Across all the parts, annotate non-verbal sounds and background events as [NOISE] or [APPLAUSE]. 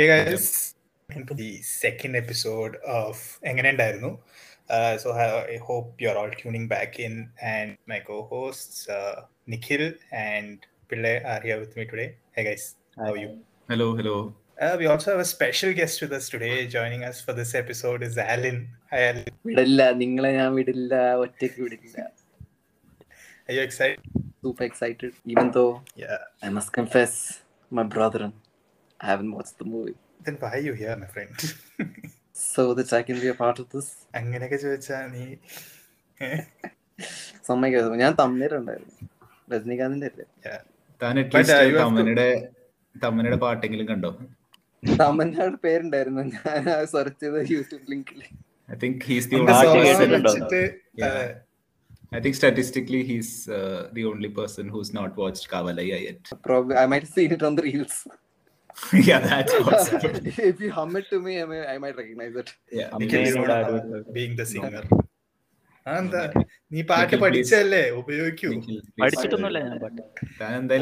Hey guys, into the second episode of എങ്ങനെയുണ്ടായിരുന്നു uh, so I, I hope you're all tuning back in and my co-hosts uh, Nikhil and Pillai are here with me today. Hey guys, how are you? Hello, hello. Uh, we also have a special guest with us today. Joining us for this episode is Alan. Hi Alan, വിടില്ല നിങ്ങളെ ഞാൻ വിടില്ല ഒറ്റയ്ക്ക് വിടില്ല are you excited? Super excited even though Yeah. I must confess my brother I haven't watched the movie. Then why you here, my friend? so that I can be a part of this. അങ്ങനെയൊക്കെ ചോദിച്ചാ നീ സമ്മതിക്കരുത് ഞാൻ തമ്മിലുണ്ടായിരുന്നു രജനീകാന്തിന്റെ അല്ലേ തമ്മനയുടെ പാട്ടെങ്കിലും കണ്ടോ തമ്മനയുടെ പേരുണ്ടായിരുന്നു ഞാൻ search ചെയ്ത YouTube ലിങ്കിൽ I think he's the I think statistically he's uh, the only person who's not watched Kavalaya yet. Probably, I might have seen it on the reels. [LAUGHS] yeah that's [LAUGHS] possible if you hum it to me I, may, I might recognize it. Yeah Nikhil being the singer. ആ, എന്താ നീ പാട്ട്. പഠിച്ചല്ലേ ഉപയോഗിക്കൂ. പഠിച്ചിട്ടൊന്നുമില്ല ഞാൻ പാട്ട്.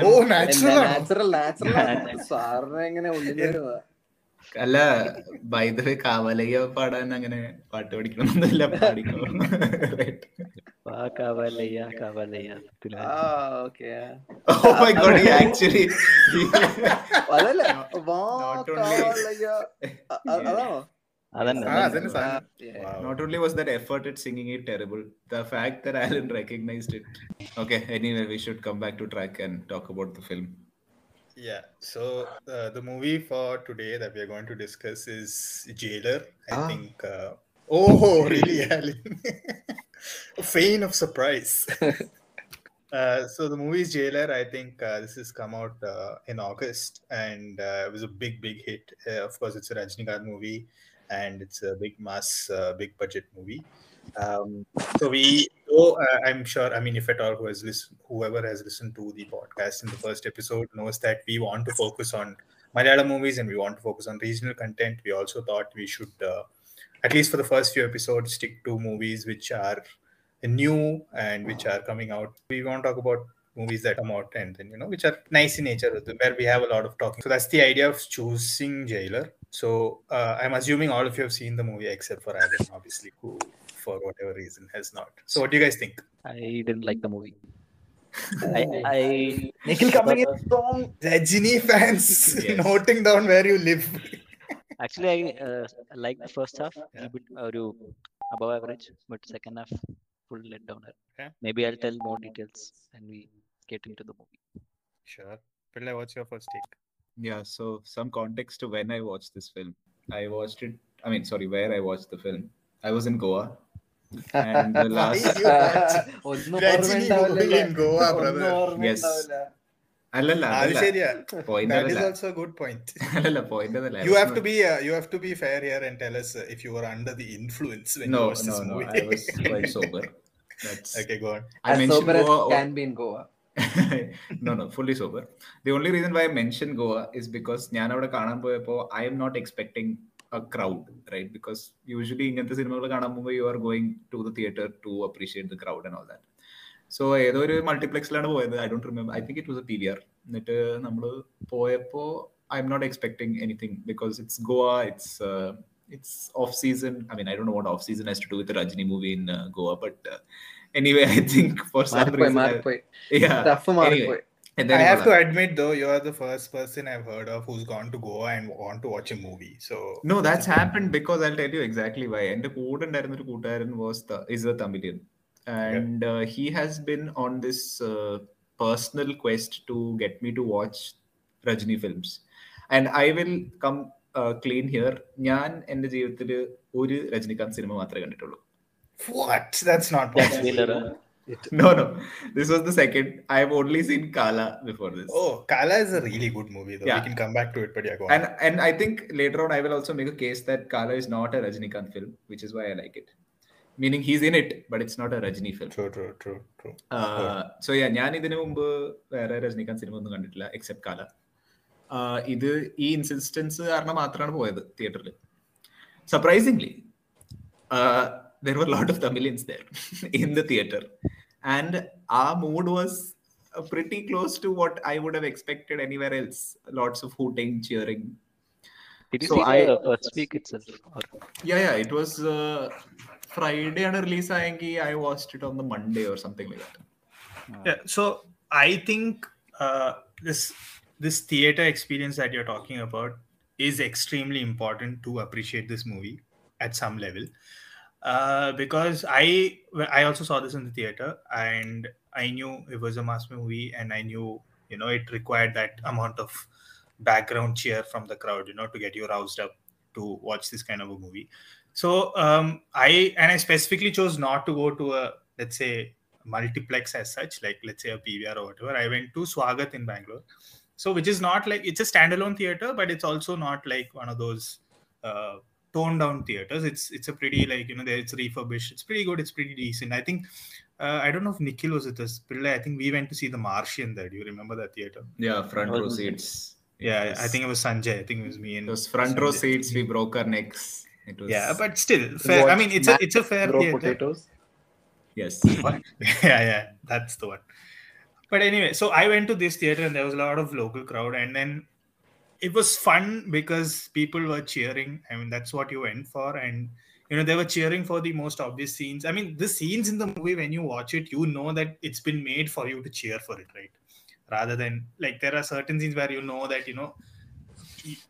ഓ natural natural natural സാറിന് എങ്ങനെ ഉള്ളിൽ അല്ല ബൈ ദ വേ കാവലയ്യ പാടാൻ അങ്ങനെ പാട്ട് പഠിക്കണമെന്നൊന്നുമില്ല പാടിക്കോ? [LAUGHS] Kavalia, Oh, okay. Oh my god, he actually. [LAUGHS] Not only ah, was that effort at singing it terrible, the fact that Alan recognized it. Okay, anyway, we should come back to track and talk about the film. Yeah, so uh, the movie for today that we are going to discuss is Jailer. I ah. think. Uh, [LAUGHS] oh, really, Alan? [LAUGHS] A feign of surprise. [LAUGHS] Uh, so the movie is Jailer. I think uh, this has come out uh, in August, and uh, it was a big, big hit. Uh, of course, it's a Rajinikanth movie, and it's a big mass, uh, big budget movie. Um, so we, oh, I'm sure. I mean, if at all, who has listened, whoever has listened to the podcast in the first episode knows that we want to focus on Malayalam movies and we want to focus on regional content. We also thought we should, uh, at least for the first few episodes, stick to movies which are new and which are coming out. We want to talk about movies that come out and then you know which are nice in nature where we have a lot of talking. So that's the idea of choosing Jailer. So uh, I'm assuming all of you have seen the movie except for Alan, obviously, who for whatever reason has not. So what do you guys think? I didn't like the movie. [LAUGHS] I, I Nikhil coming in strong. Rajini fans Yes. [LAUGHS] noting down where you live. actually I uh, like the first half, Yeah. a bit ഒരു above average, but second half full let down. Okay. Maybe I'll tell more details and we get into the movie. Sure. Pillai, what's your first take? Yeah, so some context to when I watched this film. I watched it, I mean, sorry, where I watched the film. I was in Goa. [LAUGHS] And the last. [LAUGHS] you watch ഒന്നും Rajini movie ഓർമ്മയുണ്ടാവില്ല in [LAUGHS] Goa, ഒന്നും brother. Yes. അല്ലല്ല അത് ശരിയാ. Point That is also a good point. അല്ലല്ല point അതല്ല You have to be uh, you have to be fair here and tell us uh, if you were under the influence when you watched no this no. I was quite sober. That's okay, go on. I As sober as Goa. can be in Goa. no no fully sober. The only reason why I mentioned Goa is because ഞാൻ അവിടെ കാണാൻ പോയപ്പോ I am not expecting a crowd right because usually ഇങ്ങനത്തെ സിനിമകൾ കാണാൻ പോകുമ്പോൾ you are going to the theater to appreciate the crowd and all that. So ഏതോ ഒരു മൾട്ടിപ്ലെക്സിലാണ് പോയത്? I don't remember I think it was a P V R എന്നിട്ട് നമ്മൾ പോയപ്പോ I'm not expecting anything because it's Goa it's it's off season I mean I don't what off season has to do with Rajini movie in Goa but anyway I think for some reason മാറിപ്പോയി I have to admit though, you are the first person I've heard of who's gone to Goa and want to watch a movie. So. No, that's happened because I'll tell you exactly why. എന്റെ കൂടെ ഉണ്ടായിരുന്ന ഒരു കൂട്ടുകാരൻ was the is a Tamilian. and uh, he has been on this uh, personal quest to get me to watch Rajni films. And I will come uh, clean here. ഞാൻ എന്റെ ജീവിതത്തിൽ ഒരു രജനികാന്ത് സിനിമ മാത്രമേ കണ്ടിട്ടുള്ളൂ. What that's not possible no no. This was the second. I've only seen kala before this. Oh kala is a really good movie though. Yeah. we can come back to it but yeah go on. and and i think later on i will also make a case that kala is not a rajinikanth film which is why i like it. Meaning he's in it, but it's not a Rajini film. true, true, true, true. So yeah ഞാൻ ഇതിനു മുമ്പ് വേറെ Rajinikanth cinema ഒന്നും കണ്ടിട്ടില്ല except കാല ആഹ് ഇത് ഈ insistence കാരണം മാത്രമാണ് പോയത് തിയേറ്ററിൽ surprisingly there were lot of Tamilians there in the theatre and ആ mood was pretty close to what I would have expected anywhere else. Lots of hooting, cheering. Did you So see I- the first week itself? Or Yeah, yeah. It was uh, Friday and release ayengi. I watched it on the Monday or something like that. Yeah, so I think uh, this this theater experience that you're talking about is extremely important to appreciate this movie at some level uh, because I I also saw this in the theater and I knew it was a mass movie and I knew you know it required that amount of background cheer from the crowd you know to get you roused up to watch this kind of a movie so um, I and I specifically chose not to go to a let's say multiplex as such, like let's say a PVR or whatever. I went to Swagat in Bangalore. So which is not like it's a standalone theater, but it's also not like one of those uh, toned down theaters. It's it's a pretty like you know there it's refurbished. It's pretty good. It's pretty decent. I think uh, I don't know if Nikhil was with us. Pillai, I think we went to see The Martian there. Do you remember that theater? Yeah, front row seats. Yeah, Yes. I think it was Sanjay. I think it was me and It was front row seats. We broke our necks. It was Yeah, but still fair. I mean, it's a it's a fair Grow theater. potatoes. yes. [LAUGHS] yeah, yeah, that's the one. But anyway, so I went to this theater and there was a lot of local crowd, and then it was fun because people were cheering. I mean, that's what you went for, and you know they were cheering for the most obvious scenes. I mean, the scenes in the movie when you watch it, you know that it's been made for you to cheer for it, right? Rather than like there are certain scenes where you know that you know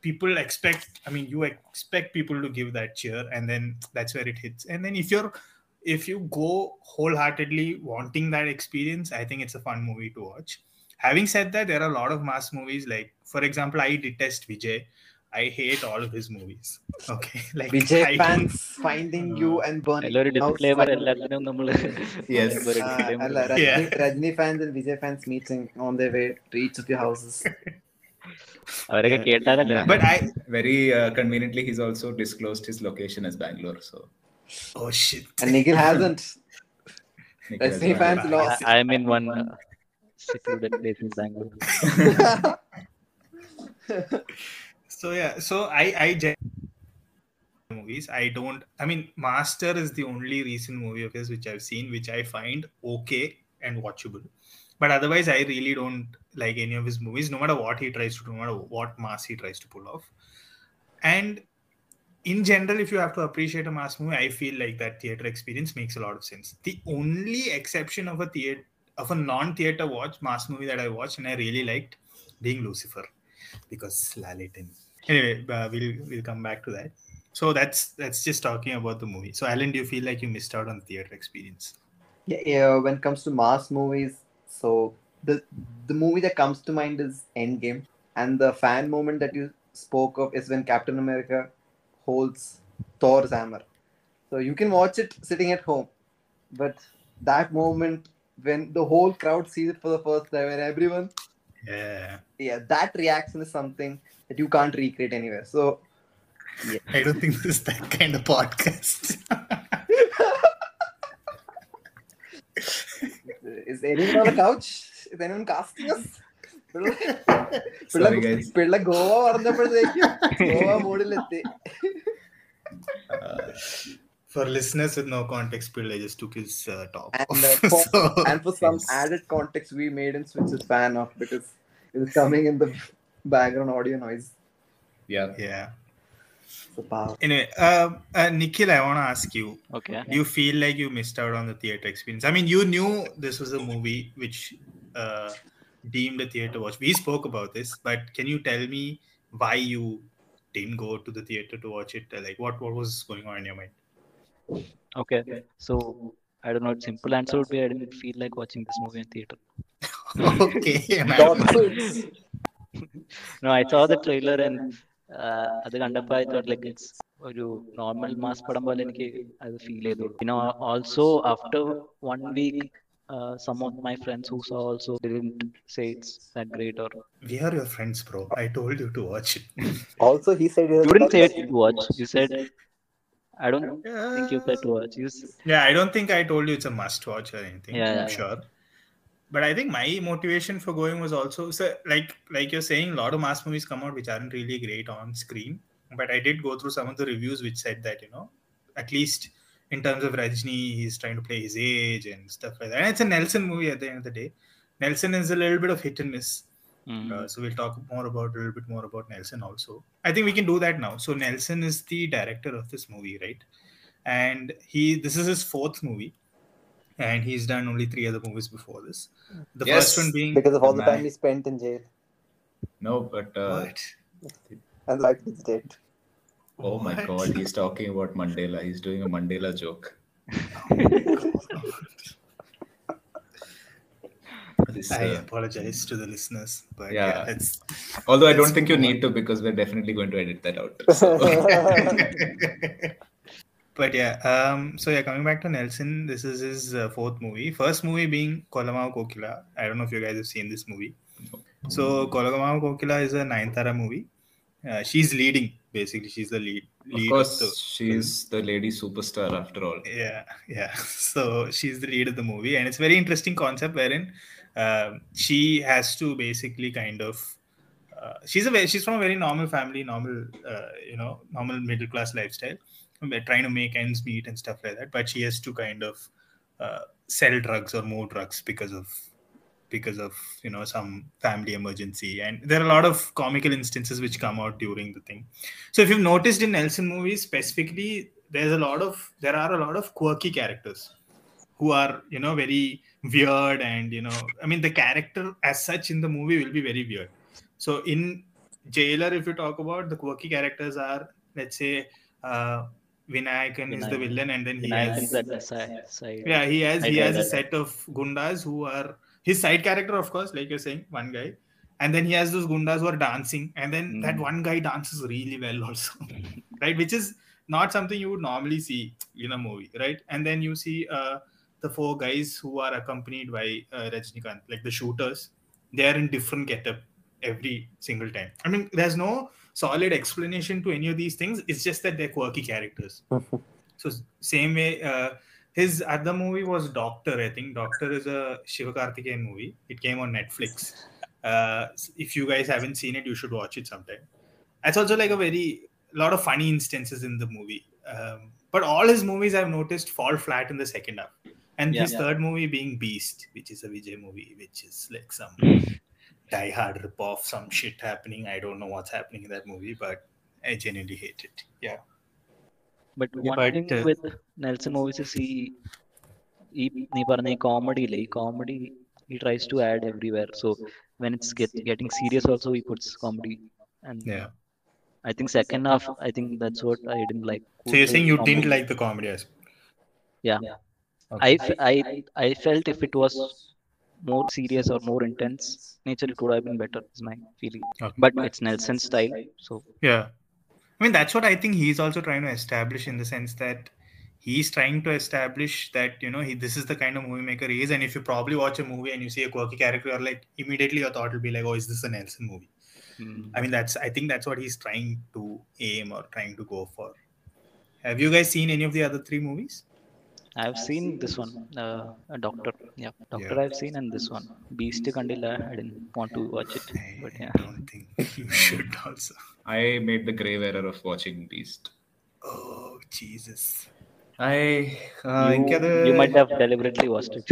people expect i mean you expect people to give that cheer and then that's where it hits. And then if you're if you go wholeheartedly wanting that experience i think it's a fun movie to watch. Having said that there are a lot of mass movies like for example i detest vijay. I hate all of his movies. [LAUGHS] Okay like vijay I fans do. finding uh, you and burning [LAUGHS] yes. Uh, rajni fans and vijay fans meeting on their way to each of your houses. [LAUGHS] അവരൊക്കെ കേട്ടാലല്ല but i Very uh, conveniently, he's also disclosed his location as Bangalore. So oh shit And Nikhil hasn't. Nikhil has Rajni fans Bangalore. lost. I am in one uh, secluded place in Bangalore. [LAUGHS] so yeah so i i gen- movies i don't i mean master is the only recent movie of his which i've seen which i find okay and watchable but otherwise i really don't like any of his movies no matter what he tries to do no matter what mass he tries to pull off and in general if you have to appreciate a mass movie i feel like that theater experience makes a lot of sense the only exception of a theater of a non-theater watch mass movie that i watched and i really liked being lucifer because Lalettan. Anyway, uh, we'll we'll come back to that. So that's that's just talking about the movie. So Alan, do you feel like you missed out on the theater experience? yeah, yeah, when it comes to mass movies, so the the movie that comes to mind is Endgame, and the fan moment that you spoke of is when Captain America holds Thor's hammer. So you can watch it sitting at home, but that moment when the whole crowd sees it for the first time and everyone, Yeah, yeah, that reaction is something that you can't recreate anywhere. So I don't think this is that kind of podcast. [LAUGHS] is anyone on the couch? Is anyone casting us? Pillai Goa പറഞ്ഞപ്പോഴത്തേക്കും Goa മൂടിലെത്തി uh, For listeners with no context, Pillai just took his uh, top. And, uh, [LAUGHS] for, some added context, we made and switched the fan off because it was coming in the background audio noise. Yeah. Yeah so power. Anyway, uh, uh, Nikhil, I want to ask you: Okay. Do you feel like you missed out on the theater experience? I mean, you knew this was a movie which uh, deemed a theater watch. We spoke about this, but can you tell me why you didn't go to the theater to watch it? Like, what what was going on in your mind? Okay. So I don't know. Simple answer would be I didn't feel like watching this movie in theater. [LAUGHS] okay, Dog [LAUGHS] man. suits. No, I saw the trailer and അത് കണ്ടപ്പോൾ I thought like it's ഒരു normal mass പടം പോലെ എനിക്ക് അത് feel ചെയ്തു പിന്നെ also after one week some of my friends who saw also didn't say it's that great or we are your friends, bro. I told you to watch it. Also, he said you wouldn't say it to watch. You said I don't think you said to watch. You s- Yeah, I don't think I told you it's a must watch or anything. Yeah, I'm yeah. sure. But I think my motivation for going was also so like like you're saying, a lot of mass movies come out which aren't really great on screen. But I did go through some of the reviews which said that you know, at least in terms of Rajni, he's trying to play his age and stuff like that. And it's a Nelson movie at the end of the day. Nelson is a little bit of hit and miss. Mm. Uh, so we'll talk more about a little bit more about Nelson also. I think we can do that now. So Nelson is the director of this movie, right? And he this is his fourth movie, and he's done only three other movies before this. The Yes, first one being Because of all the Man. time he spent in jail No, but uh, what? and life is dead. oh my god, he's talking about Mandela. He's doing a Mandela joke. [LAUGHS] This, I uh, apologize to the listeners, but Yeah. yeah, it's although I don't think you need to because we're definitely going to edit that out. [LAUGHS] So, [LAUGHS] but yeah, um, so yeah, coming back to Nelson, this is his uh, fourth movie. First movie being Kolamaavu Kokila. I don't know if you guys have seen this movie. So Kolamaavu Kokila is a Nayanthara movie. Uh, she's leading basically. She's the lead. of lead course, the she's the lady superstar after all. yeah yeah [LAUGHS] so she's the lead of the movie and it's very interesting concept wherein um, she has to basically kind of uh, she's a very, she's from a very normal family normal uh, you know normal middle class lifestyle We're trying to make ends meet and stuff like that. But she has to kind of uh, sell drugs or more drugs because of because of you know some family emergency. And there are a lot of comical instances which come out during the thing. So if you've noticed in Nelson movies specifically, there's a lot of there are a lot of quirky characters who are you know very weird and you know I mean the character as such in the movie will be very weird. So in Jailer, if you talk about the quirky characters are let's say uh, Vinayakan is the villain and then he Vinayak has side, side. yeah he has he has a set of gundas who are his side character of course like you're saying one guy. And then he has those gundas who are dancing. And then that Mm. one guy dances really well also [LAUGHS] right? Which is not something you would normally see in a movie right? And then you see uh, the four guys who are accompanied by uh, Rajinikanth like the shooters they are in different getup every single time. I mean there's no solid explanation to any of these things it's just that they're quirky characters so same way uh, his other movie was Doctor. I think Doctor is a Shivakarthikeyan movie. It came on Netflix. Uh, if you guys haven't seen it, you should watch it sometime. That's also like a very lot of funny instances in the movie. Um, but all his movies I've noticed fall flat in the second half. And Yeah. his third movie being Beast, which is a Vijay movie, which is like some [LAUGHS] Die Hard ripoff, some shit happening. I don't know what's happening in that movie, but I genuinely hate it. Yeah. But one but, thing uh, with Nelson movies is he, he, he parna comedy like comedy he tries to add everywhere. So when it's get, getting serious, also he puts comedy. And yeah, I think second half, I think that's what I didn't like. So you're saying you comedy. didn't like the comedy aspect? Yeah. yeah. Okay. I, I, I felt if it was more serious or more intense nature it would have been better is my feeling Okay. but it's Nelson style so Yeah. I mean, that's what I think he's also trying to establish in the sense that he's trying to establish that, you know, he, this is the kind of movie maker he is. And if you probably watch a movie and you see a quirky character, you're like, immediately your thought will be like, oh, is this a Nelson movie? mm, I mean, that's, I think that's what he's trying to aim or trying to go for. Have you guys seen any of the other three movies? I've seen this one uh, a doctor yeah doctor Yeah. I've seen and this one beast kandilla I didn't want to watch it I but yeah don't think [LAUGHS] you should also. I made the grave error of watching Beast. Oh, Jesus. I uh, you, എനിക്കത് you might have deliberately watched it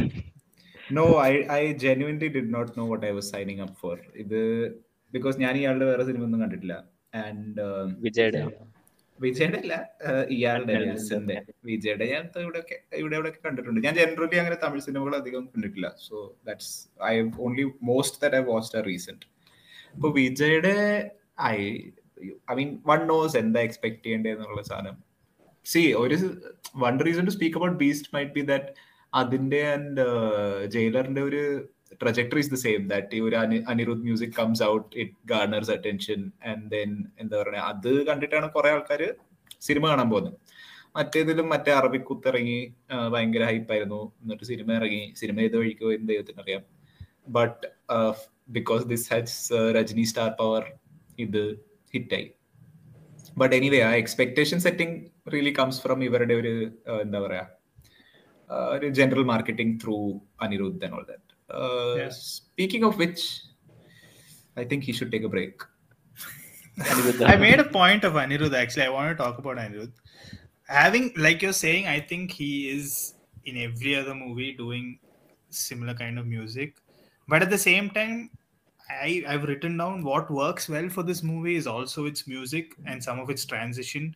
[LAUGHS] No, I, I genuinely did not know what I was signing up for. ഇത് because ഞാൻ ഇയാളുടെ വേറെ cinema ഒന്നും കണ്ടിട്ടില്ല and വിജയുടെ വിജയുടെ അല്ല ഇയാളുടെ നെൽസന്റെ വിജയുടെ ഞാൻ ഇവിടെ ഇവിടെ ഇവിടെ കണ്ടിട്ടുണ്ട്. ഞാൻ ജനറലി അങ്ങനെ തമിഴ് സിനിമകൾ അധികം കണ്ടിട്ടില്ല. So that's I only most that I watched recent അപ്പൊ വിജയുടെ I I mean one knows എന്താ എക്സ്പെക്ട് ചെയ്യേണ്ടത് എന്നുള്ള സാധനം. സി ഒരു one reason to speak about Beast might be that അതിന്റെ ആൻഡ് ജയിലറിന്റെ ഒരു trajectory is the same that ഈ ഒരു അനി- Anirudh music comes out it garners attention and then എന്താ പറയുക അത് കണ്ടിട്ടാണ് കുറെ ആൾക്കാർ സിനിമ കാണാൻ പോകുന്നത്. മറ്റേതിലും മറ്റേ അറബിക് കുത്തിറങ്ങി ആ, ഭയങ്കര ഹൈപ്പായിരുന്നു എന്നിട്ട് സിനിമ ഇറങ്ങി. സിനിമ ഏത് വഴിക്കോ എന്ത് ദൈവത്തിന് അറിയാം. But because this has Rajini star power ഇത് ഹിറ്റായി ബട്ട് എനിവേ ആ expectation setting really comes from ഇവരുടെ ഒരു എന്താ പറയാ ആ, ഒരു general marketing through Anirudh all that Uh. Speaking of which, I think he should take a break. I made a point of Anirudh actually. I want to talk about Anirudh. Having, like you're saying, I think he is in every other movie doing similar kind of music. But at the same time, I, I've written down what works well for this movie is also its music and some of its transition.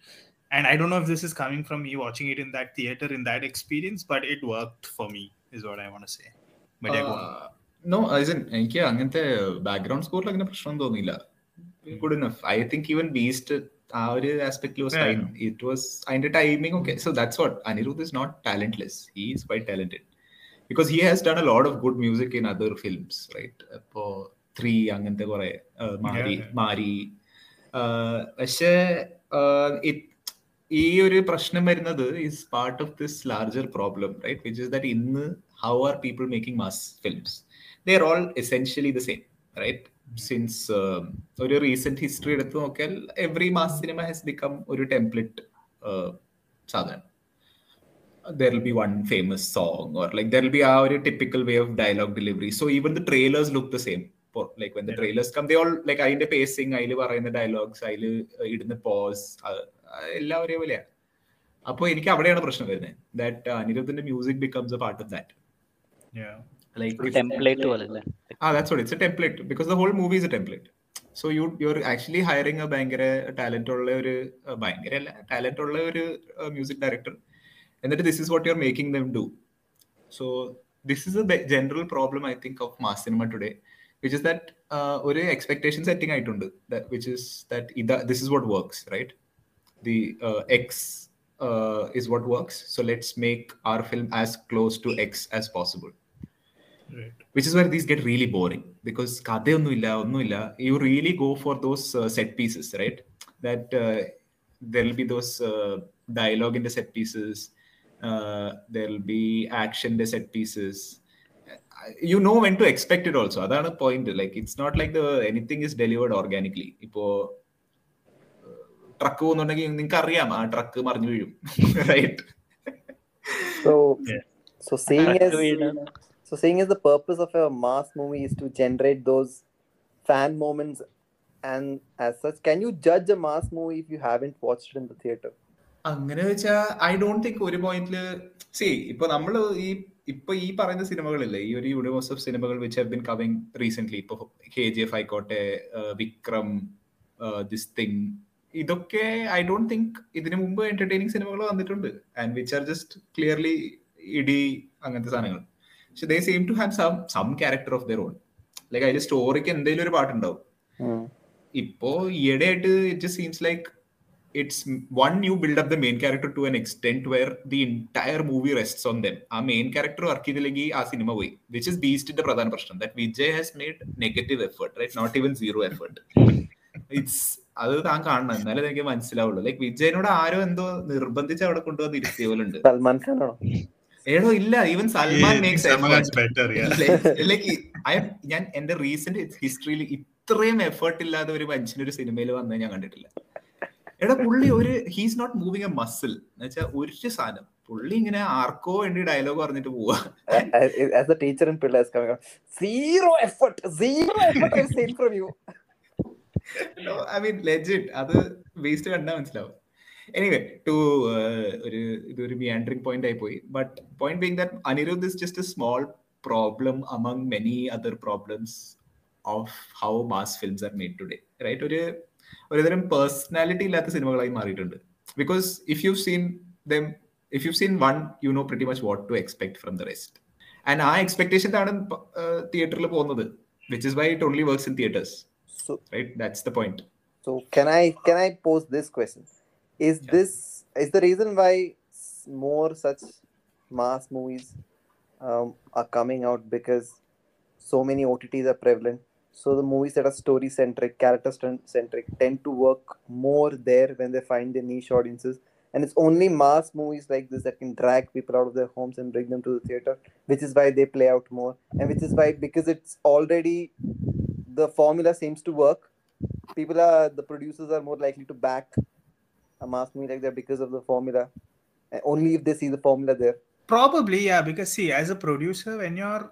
And I don't know if this is coming from me watching it in that theater, in that experience, but it worked for me, is what I want to say. എനിക്ക് അങ്ങനത്തെ background സ്കോറിൽ അങ്ങനെ പ്രശ്നം തോന്നിയില്ല. Good enough I think even Beast ആ ഒരു aspect was. Fine it was അതിന്റെ timing okay so that's what Anirudh is not talentless he is why talented because he has done a lot of good music in other films right അപ്പോ three അങ്ങനത്തെ കുറെ മാരി. മാരി പക്ഷേ ഈ ഒരു പ്രശ്നം വരുന്നത് is part of this larger problem right which is that ഇന്ന് are people making mass films they are all essentially the same right since ഒരു റീസെന്റ് ഹിസ്റ്ററി എടുത്ത് നോക്കിയാൽ എവറി മാസ് സിനിമ ഹാസ് ബിക്കം ഒരു ടെംപ്ലേറ്റ് സാധനം there will be one famous song or like there will be our typical way of dialogue delivery. So even the trailers look the same. For like when the Yeah. trailers come they all like അതിന്റെ pacing അതിൽ പറയുന്ന dialogues അതിൽ ഇടുന്ന pose എല്ലാം ഒരേപോലെയാ. അപ്പൊ എനിക്ക് അവിടെയാണ് പ്രശ്നം വരുന്നത്. That അനിരുദ്ധിന്റെ music becomes a part of that Yeah. Like template പോലെ അല്ലേ Ah, that's what it's a template because the whole movie is a template. So you you're actually hiring a ഭയങ്കര ടാലന്റ് ഉള്ള ഒരു uh, ഭയങ്കര അല്ല talent ഉള്ള ഒരു music director എന്നിട്ട് this is what you are making them do so this is A general problem I think of mass cinema today which is that ഒരു expectation setting ആയിട്ടുണ്ട് വിച്ച് ഇസ് ദാറ്റ് ഇത് this is what works right the X is what works so let's make our film as close to x as possible Which is where these get really boring because കഥയൊന്നുമില്ല ഒന്നുമില്ല. You really go for those set pieces right that there be those ഡയലോഗിന്റെ set pieces there be ആക്ഷന്റെ set pieces you know when to expect it also അതാണ് point like it's not like the anything is delivered organically ഇപ്പോ truck പോകുന്നുണ്ടെങ്കിൽ നിങ്ങൾക്ക് അറിയാം ആ truck മറിഞ്ഞു വീഴും. [LAUGHS] Right so seeing as the purpose of a mass movie is to generate those fan moments, and as such, can you judge a mass movie if you haven't watched it in the theater? അങ്ങനെ വെച്ചാ I don't think ഒരു പോയിന്റിൽ C ഇപ്പൊ നമ്മൾ ഈ ഇപ്പൊ ഈ പറയുന്ന സിനിമകളില്ലേ ഈ ഒരു യൂണിവേഴ്സ് ഓഫ് സിനിമകൾ which have been coming recent ഇപ്പൊ കെ ജി എഫ് ആയിക്കോട്ടെ വിക്രം ദിസ് തിങ് ഇതൊക്കെ ഐ ഡോണ്ട് തിങ്ക് ഇതിനു മുമ്പ് എന്റർടൈനിങ് സിനിമകൾ വന്നിട്ടുണ്ട്. And which are just clearly ഇടി അങ്ങനത്തെ സാധനങ്ങൾ. പക്ഷെ they same to have some some character of their own like അതിൽ സ്റ്റോറിക്ക് എന്തെങ്കിലും ഒരു പാട്ടുണ്ടാവും. ഇപ്പോ ഈയിടെ ആയിട്ട് it seems like it's one you build up the main character to an extent where the entire movie rest on them ആ main character work ചെയ്തില്ലെങ്കിൽ ആ സിനിമ പോയി. വിച്ച് ഇസ് ബീസ്റ്റിന്റെ പ്രധാന പ്രശ്നം. That Vijay has made negative effort right not even zero effort it's അത് താൻ കാണണം. എന്നാലേ എനിക്ക് മനസ്സിലാവുള്ളൂ. ലൈക്ക് വിജയനോട് ആരോ എന്തോ നിർബന്ധിച്ച് അവിടെ കൊണ്ടുവന്ന് ഇരുത്തിയ പോലെ ഉണ്ട് ഏടോ ഇല്ല even Salman makes. Like I ഞാൻ എന്റെ റീസെന്റ് ഹിസ്റ്ററിയിൽ ഇത്രയും എഫേർട്ട് ഇല്ലാതെ ഒരു മനുഷ്യൻ ഒരു സിനിമയിൽ വന്നത് ഞാൻ കണ്ടിട്ടില്ല. എടാ പുള്ളി ഒരു he's not moving a muscle എന്ന് വെച്ചാൽ ഒരു സാധനം. പുള്ളി ഇങ്ങനെ ആർക്കോ വേണ്ടി ഡയലോഗ് പറഞ്ഞിട്ട് പോവാ. As teacher in effort I've seen from I mean legit അത് വേസ്റ്റ് കണ്ടാ മനസ്സിലാവും. എനിവേ ടു ഒരു ഇതൊരു മിയാൻഡറിംഗ് പോയിന്റ് ആയി പോയി. But point being that Anirudh is just a small problem among many other problems of how mass films are made today right ഒരു ഒരുതരം personality ഇല്ലാത്ത സിനിമകളായി മാറിയിട്ടുണ്ട്. Because if you seen them if you seen one you know pretty much what to expect from the rest and ആ എക്സ്പെക്ടേഷനാണ് തിയേറ്ററിൽ പോകുന്നത് which is why it only works in theatres right that's the point so can I can I pose this question? Is Yeah. this is the reason why more such mass movies um, are coming out because so many OTTs are prevalent? So the movies that are story centric, character centric, tend to work more there when they find their niche audiences. And it's only mass movies like this that can drag people out of their homes and bring them to the theater, which is why they play out more. And which is why, because it's already the formula seems to work, people are the producers are more likely to back mass movie like that because of the formula. Only if they see the formula there. Probably, yeah, because see, as a producer, when you're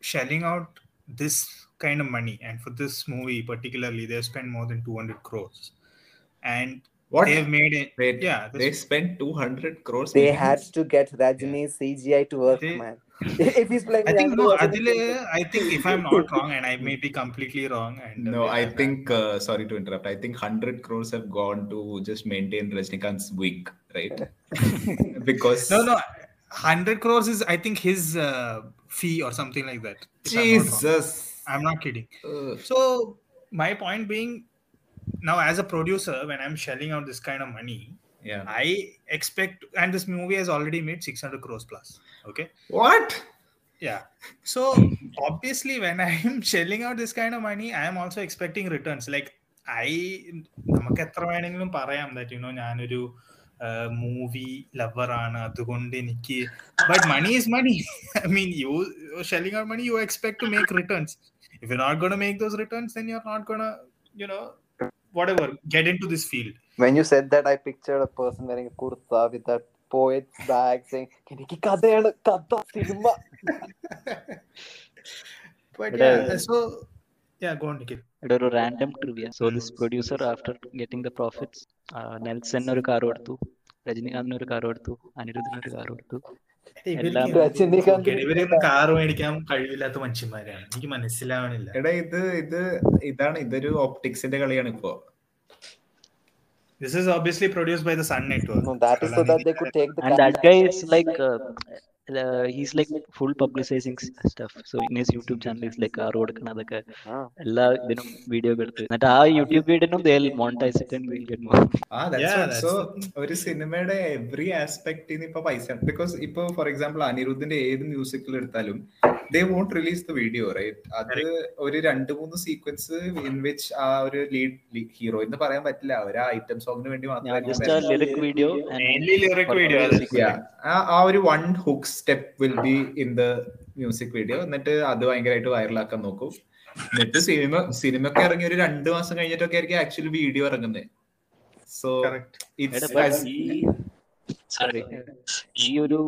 shelling out this kind of money, and for this movie particularly, they spent more than 200 crores, and What? they've made it. Wait, Yeah, they this- spent 200 crores. They had to get Rajini's CGI to work, They- man. [LAUGHS] if he's playing, I think no. Rajini Adile, I think if I'm not wrong, and I may be completely wrong, and No, I think, uh, sorry to interrupt, I think 100 crores have gone to just maintain Rajinikanth's wig, right? [LAUGHS] because. no, no, hundred crores is I think his uh, fee or something like that. if I'm not. Jesus. I'm not kidding. Uh, So my point being, now as a producer, when I'm shelling out this kind of money, yeah. I expect, and this movie has already made 600 crores plus. Okay. What? Yeah. So obviously, when I'm [LAUGHS] shelling out this kind of money, I am also expecting returns. Like I, നമുക്ക് എത്ര വേണമെങ്കിലും പറയാം that you know ഞാനൊരു movie lover ആണ് അതുകൊണ്ട് എനിക്ക് but money is money [LAUGHS] I mean U shelling out money you expect to make returns if you not gonna make those returns then you're not gonna you know whatever get into this field When you said that, I pictured a person wearing a kurta with that poet's bag saying, "എനിക്ക് കഥയാണ് കഥ cinema." [LAUGHS] but But, yeah uh, so yeah go on Nikhil ഇവിടെ ഒരു random trivia so this producer after getting the profits Nelson ഒരു car കൊടുത്തു രജനികാന്തിന് ഒരു car കൊടുത്തു അനിരുദ്ധിന് ഒരു കാർ കൊടുത്തു കാറ് മേടിക്കാൻ കഴിവില്ലാത്ത മനുഷ്യന്മാരാണ് എനിക്ക് മനസ്സിലാവണില്ല എടാ ഇത് ഇത് ഇതാണ് ഇതൊരു ഓപ്റ്റിക്സിന്റെ കളിയാണ് ഇപ്പോ This is obviously produced by the Sun Network. No, that is so that they could take the and that guy is like uh, he's like full publicizing stuff so in his YouTube channel is like ആറ് കൊടുക്കണം അതൊക്കെ എല്ലാ ഇതിനും video എടുത്ത്. എന്നിട്ട് ആ YouTube video they monetize it and will get more ആ that's so ഒരു സിനിമയുടെ എവറി ഇനി ഇപ്പോ പൈസ. ബിക്കോസ് ഇപ്പോ ഫോർ എക്സാമ്പിൾ അനിരുദ്ധിന്റെ ഏത് മ്യൂസിക്കൽ എടുത്താലും they won't release the video right അത് ഒരു രണ്ട് മൂന്ന് സീക്വൻസ് ഇൻ വിച്ച് ആ ഒരു ലീഡ് ഹീറോ എന്ന് പറയാൻ പറ്റില്ല. ഒരു ഐറ്റം സോങ്ങിന് വേണ്ടി മാത്രമേ ആ ഒരു one hooks step will be in the music video എന്നിട്ട് അത് ഭയങ്കരമായിട്ട് വൈറലാക്കാൻ നോക്കും എന്നിട്ട് സിനിമ സിനിമക്ക് ഇറങ്ങി ഒരു രണ്ട് മാസം കഴിഞ്ഞിട്ടൊക്കെ ആയിരിക്കും ആക്ച്വലി വീഡിയോ ഇറങ്ങുന്നത് സോ ഇറ്റ്സ് ഈ ഒരു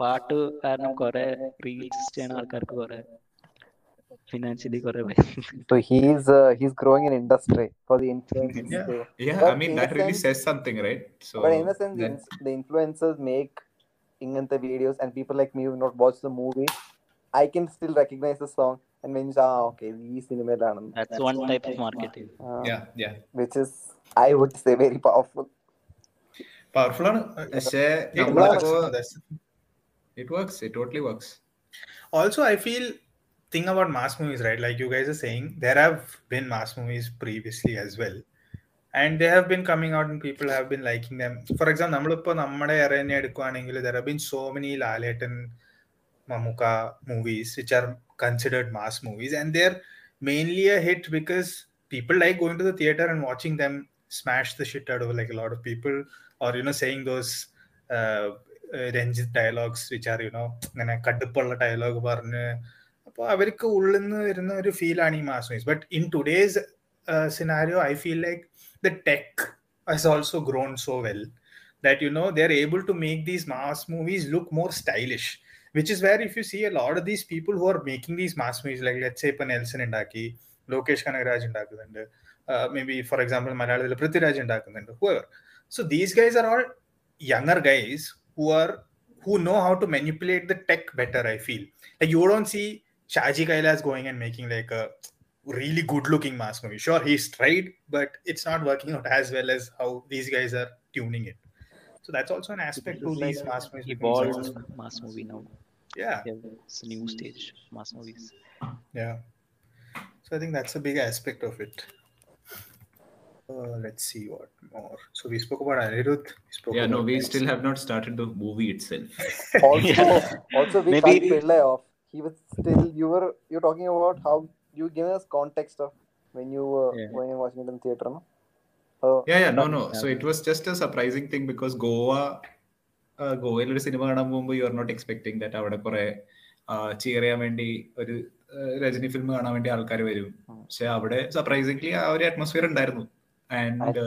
പാട്ട് കാരണം കുറെ റീൽസ് ചെയ്യുന്ന ആൾക്കാർക്ക് കുറെ ഫിനാൻഷ്യലി കുറെ So he's uh, he's growing an industry for the influencers. Yeah. Yeah, I mean that really says something, right? So but in a sense, the, the influencers make ingante videos, and people like me who have not watched the movie, I can still recognize the song. And when you say, ah, okay, ഈ സിനിമയിലാണെന്ന് that's one type of marketing uh, yeah, yeah. which is I would say very powerful. Powerful ആണ് പക്ഷേ It നമ്മളിപ്പോ works. That's- it works. It totally works. Also, I feel thing about mass movies, right? Like you guys are saying, there have been mass movies previously as well. And they have been coming out and people have been liking them. For example, നമ്മളിപ്പോ നമ്മുടെ era തന്നെ എടുക്കുവാണെങ്കിൽ there have been so many Lalettan Mammukka movies which are considered mass movies and they're mainly a hit because people like going to the theater and watching them smash the shit out of like a lot of people or you know saying those uh, uh, Ranjith dialogues which are you know ഇങ്ങനെ കടുപ്പുള്ള dialogue പറഞ്ഞ് അപ്പോൾ അവർക്ക് ഉള്ളിൽ നിന്ന് വരുന്ന ഒരു ഫീലാണ് ഈ mass movies but in today's scenario I feel like the tech has also grown so well that you know they're able to make these mass movies look more stylish which is where if you see a lot of these people who are making these mass movies like let's say ഇപ്പൊ Nelson ഉണ്ടാക്കി ലോകേഷ് കനകരാജ് ഉണ്ടാക്കുന്നുണ്ട് may be for example മലയാളത്തിൽ പൃഥ്വിരാജ് ഉണ്ടാക്കുന്നുണ്ട് whoever so these guys are all younger guys who are who know how to manipulate the tech better i feel like you don't see shaji kailas going and making like a really good looking mass movie. Sure he's tried but it's not working out as well as how these guys are tuning it. So that's also an aspect to these like mass movies. becoming evolved mass movie now. Yeah. Yeah, it's a new stage mass movies. Yeah. So i think that's a big aspect of it. Uh, let's see what more. So we spoke about anirudh. We spoke Yeah, no, we Next. still have not started the movie itself. Also, [LAUGHS] Yeah. also we Maybe- cut Pillai off. He was still you were you're talking about how you give us context of when you were Yeah. going in watching it in theater, no? Oh, Yeah, yeah, no, no. So it was just a surprising thing because Goa, uh, ഗോവയിൽ ഒരു cinema കാണാൻ പോകുമ്പോൾ you are not expecting that അവിടെ കുറെ cheer ചെയ്യാൻ വേണ്ടി ഒരു Rajani film കാണാൻ വേണ്ടി ആൾക്കാർ വരും. പക്ഷെ അവിടെ സർപ്രൈസിംഗ്ലി ആ ഒരു അറ്റ്മോസ്ഫിയർ ഉണ്ടായിരുന്നു. I and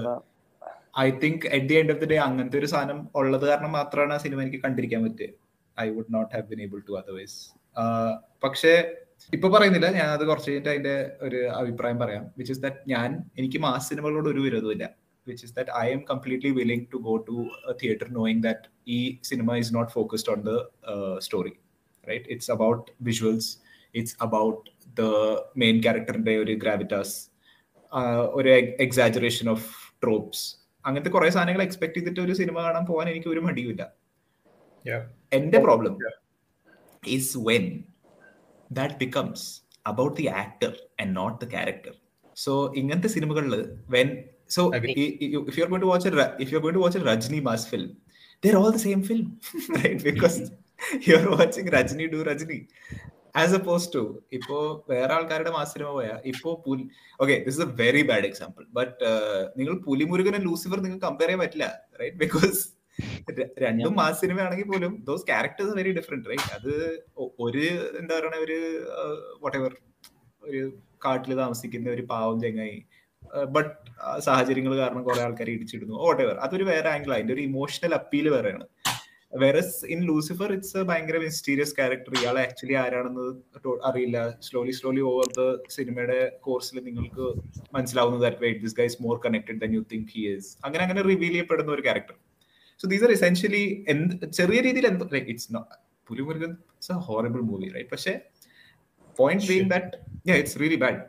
I think at the end of the day അങ്ങനത്തെ ഒരു സാധനം ഉള്ളത് കാരണം മാത്രമാണ് ആ സിനിമ എനിക്ക് കണ്ടിരിക്കാൻ പറ്റിയത് I would not have been able to otherwise പക്ഷേ ഇപ്പൊ പറയുന്നില്ല. ഞാൻ അത് കുറച്ച് കഴിഞ്ഞിട്ട് അതിന്റെ ഒരു അഭിപ്രായം പറയാം. വിച്ച് ഇസ് ദാറ്റ് ഞാൻ എനിക്ക് മാസ് സിനിമകളോട് ഒരു വിരോധമില്ല which is that I'm completely willing to go to theatre knowing that ഈ cinema is not focused on the story right it's about visuals it's about the main ക്യാരക്ടറിന്റെ ഒരു gravitas uh, ഒരു exaggeration of tropes അങ്ങനത്തെ കുറെ സാധനങ്ങൾ expect ചെയ്തിട്ട് ഒരു cinema കാണാൻ പോകാൻ എനിക്ക് ഒരു മടിയുമില്ല. എന്റെ problem is when that becomes about the actor and not the character so ഇങ്ങനത്തെ സിനിമകളിൽ when so. If you are going to watch if you are going to watch Rajni mass film there all the same film right because you are watching Rajni do Rajni as opposed to ഇപ്പോ വേറെ ആൾക്കാരുടെ mass സിനിമ പോയാ ഇപ്പോ okay this a very bad example but നിങ്ങൾ പുലിമുരുകനും Lucifer നിങ്ങൾക്ക് compare ചെയ്യാൻ പറ്റില്ല റൈറ്റ് ബിക്കോസ് രണ്ടും മാസ് സിനിമ ആണെങ്കിൽ പോലും those characters very different right അത് ഒരു എന്താ പറയുക ഒരു വട്ടെവർ ഒരു കാട്ടിൽ താമസിക്കുന്ന ഒരു പാവം ചെങ്ങായി ബട്ട് സാഹചര്യങ്ങൾ കാരണം കുറെ ആൾക്കാർ ഇടിച്ചിടുന്നു വട്ടെവർ അതൊരു വേറെ ആംഗിൾ അതിന്റെ ഒരു ഇമോഷണൽ അപ്പീൽ വേറെയാണ്. വെറസ് ഇൻ ലൂസിഫർ ഇറ്റ്സ് ഭയങ്കര മിസ്റ്റീരിയസ് ക്യാരക്ടർ ഇയാൾ ആക്ച്വലി ആരാണെന്ന് അറിയില്ല. സ്ലോലി സ്ലോലി ഓവർ ദ സിനിമയുടെ കോഴ്സിൽ നിങ്ങൾക്ക് മനസ്സിലാവുന്നതായിട്ട് this guy's more connected than you think he is അങ്ങനെ അങ്ങനെ റിവീൽ ചെയ്യപ്പെടുന്ന ഒരു character so these are essentially എന്ത് ചെറിയ രീതിയിൽ എന്തോ like it's Pulimurugan it's A horrible movie right പക്ഷേ point being that it's really bad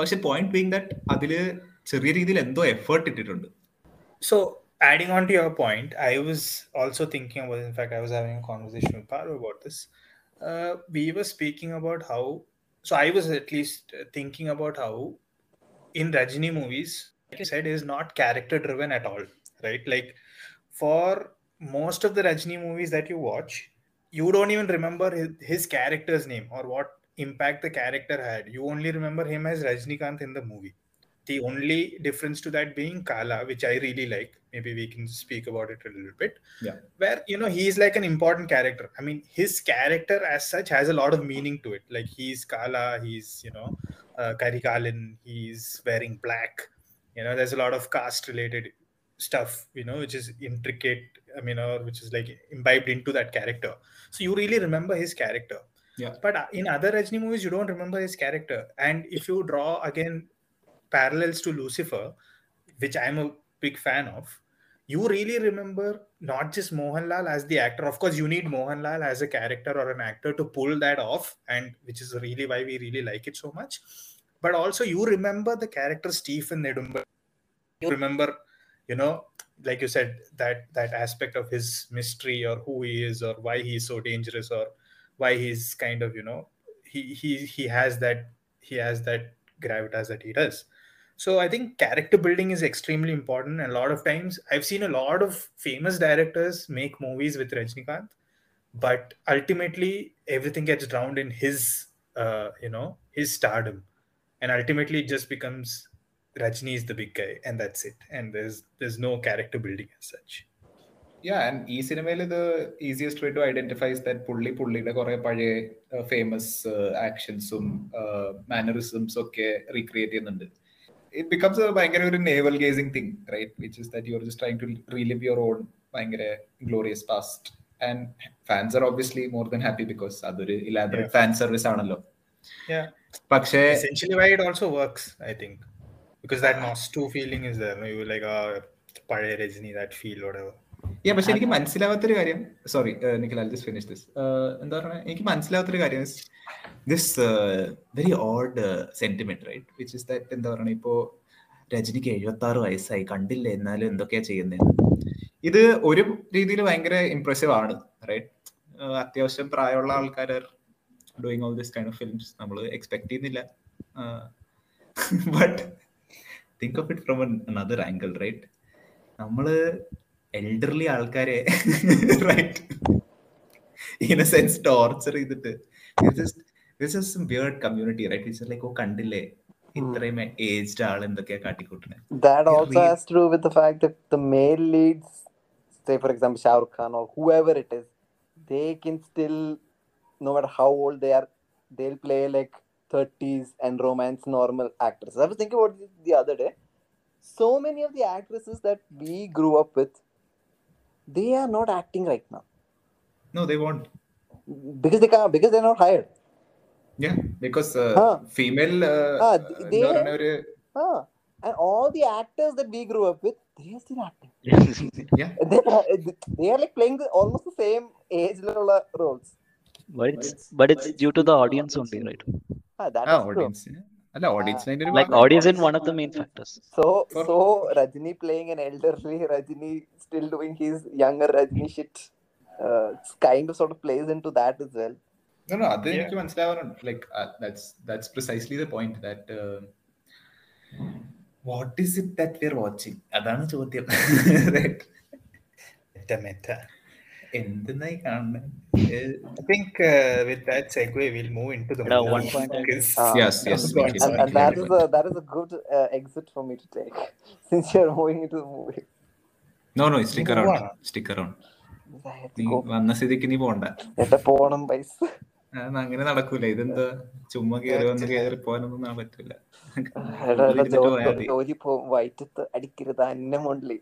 പക്ഷെ പോയിന്റ് ബീങ് ദാറ്റ് അതില് ചെറിയ രീതിയിൽ എന്തോ എഫേർട്ട് ഇട്ടിട്ടുണ്ട് So, adding on to your point, I was also thinking about, in fact, I was having a conversation with Paru about this. Uh, we were speaking about how, so I was at least uh, thinking about how in Rajini movies, like I said, is not character driven at all, right? Like for most of the Rajni movies that you watch, you don't even remember his, his character's name or what impact the character had. You only remember him as Rajinikanth in the movie the only difference to that being Kala, which I really like. Maybe we can speak about it a little bit. Yeah. Where you know he's like an important character. I mean, his character as such has a lot of meaning to it. Like he's Kala, he's you know uh, Karikaalan, he's wearing black. You know, there's a lot of caste related stuff. You know, which is intricate. I mean, or which is like imbibed into that character. So you really remember his character. Yeah. But uh, in other Rajni movies, you don't remember his character. And if you draw again parallels to Lucifer, which I'm a big fan of, you really remember not just Mohanlal as the actor. Of course, you need Mohanlal as a character or an actor to pull that off, and which is really why we really like it so much. But also, you remember the character Stephen Nedumpally. You remember, you know, like you said, that that aspect of his mystery or who he is or why he's so dangerous or why he's kind of, you know, he he he has that he has that gravitas that he does. So I think character building is extremely important. And a lot of times I've seen a lot of famous directors make movies with Rajinikanth, but ultimately everything gets drowned in his, uh, you know, his stardom, and ultimately it just becomes Rajni is the big guy, and that's it. And there's there's no character building as such. Yeah, and ഈ സിനിമയിൽ ഇത് easiest way to identify that പുള്ളി പുള്ളിയുടെ കുറെ പഴയ famous ആക്ഷൻസും മാനറിസംസും ഒക്കെ recreate ചെയ്യുന്നുണ്ട് it becomes ഭയങ്കര ഒരു navel gazing thing right which is that you are just trying to relive your own ഭയങ്കര glorious past and fans are obviously more than happy because അതൊരു ഇലാബറേറ്റ് ഫാൻ സർവീസ് ആണല്ലോ Yeah. പക്ഷേ Essentially, why it also works, that നോസ്റ്റു feeling is Nostu feeling is there. You like that feel Rajni, that feel, whatever. Yeah, പക്ഷെ എനിക്ക് മനസ്സിലാവാത്തൊരു കാര്യം sorry Nikhil I just finish this എന്താ പറയുക എനിക്ക് മനസ്സിലാവാത്തൊരു കാര്യം this very odd sentiment right which is that എന്താ പറയുക ഇപ്പോ രജനിക്ക് എഴുപത്തി ആറ് വയസ്സായി കണ്ടില്ല? എന്നാലും എന്തൊക്കെയാ ചെയ്യുന്നത് ഇത് ഒരു രീതിയിൽ ഭയങ്കര ഇംപ്രസീവ് ആണ് റൈറ്റ് അത്യാവശ്യം പ്രായമുള്ള ആൾക്കാർ doing all this kind of films നമ്മൾ എക്സ്പെക്ട് ചെയ്യുന്നില്ല. [LAUGHS] But think of it from another angle right നമ്മൾ എൽഡർലി ആൾക്കാരെ right in a sense torture ചെയ്തിട്ട് beard community right it's like ഓ കണ്ടില്ലേ ഇത്രയും ഏജ്ഡ് ആൾ എന്തൊക്കെയാ കാട്ടിക്കൂട്ടണേ That also Really- has to do with the fact that the male leads, say for example Shah Rukh Khan or whoever it is, they can still, no matter how old they are, they'll play like 30s and romance normal actors. I was thinking about this the other day. So many of the actresses that we grew up with, they are not acting right now. No, they won't. Because they can't, because they're not hired. Yeah, because uh, huh. female. Uh, uh they, huh. And all the actors that we grew up with, they are still acting. [LAUGHS] yeah. [LAUGHS] They are, they are like playing the, almost the same age uh, roles. But it's, but it's, but it's due to the audience only, right? Ah, audience is one of the main factors. So so Rajini playing an elderly Rajini still doing his younger Rajini shit. Uh, it's kind of sort of plays into that as well. No, no, അത് എനിക്ക് മനസ്സിലാവാറുണ്ട് like that's that's precisely the point that what is it that we are watching അതാണ് ചോദ്യം Right? Meta, meta. എന്തെന്നായി കാണുന്നത് I think with that segue will move into the one point yes yes that is that is a good exit for me to take since you are moving into the movie no no stick around stick around നീ വന്ന സ്ഥിതിക്ക് നീ പോണ്ട. എവിടെ പോണം പൈസ. അങ്ങനെ നടക്കൂല. ഇതെന്താ? ചുമ്മാ കേറി വന്ന് കേറി പോകാനൊന്നും നാളെ പറ്റൂല. ജോലി പോകും വയറ്റത്ത് അടിക്കരുത്. അന്നം ഉള്ളി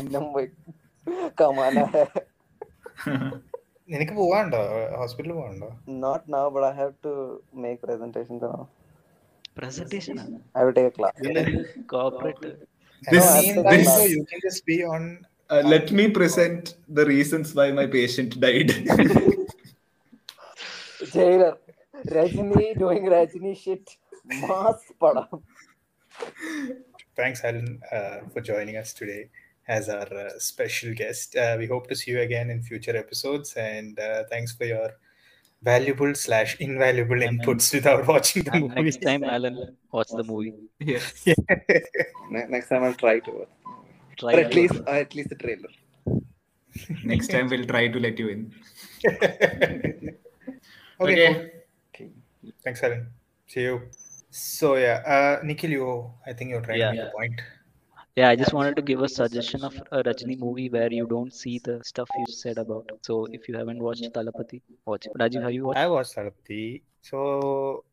അന്നം പോയി. കമാന നിനക്ക് പോവാണ്ടോ ഹോസ്പിറ്റലിൽ പോവാണ്ടോ not now but I have to make presentation Presentation. I will take class Corporate. This- No, this- then so you can just be on let me present the reasons why my patient died [LAUGHS] jailer Rajani doing Rajani shit mass പടം Thanks, Alan, uh, for joining us today as our uh, special guest. Uh, we hope to see you again in future episodes, and uh, thanks for your valuable slash invaluable inputs without watching the movie. Next time, Alan, watch the movie. [LAUGHS] Yeah. yeah. Next time, I'll try to watch. Try or at least, uh, at least the trailer. Next time, we'll try to let you in. [LAUGHS] okay. okay. Thanks, Alan. See you. So yeah, uh, Nikhil, you I think you're trying yeah. to make a point. Yeah, I just wanted to give a suggestion of a Rajni movie where you don't see the stuff you said about. So if you haven't watched Thalapathi, watch it. Rajiv, have you watched? I watched Thalapathi. So,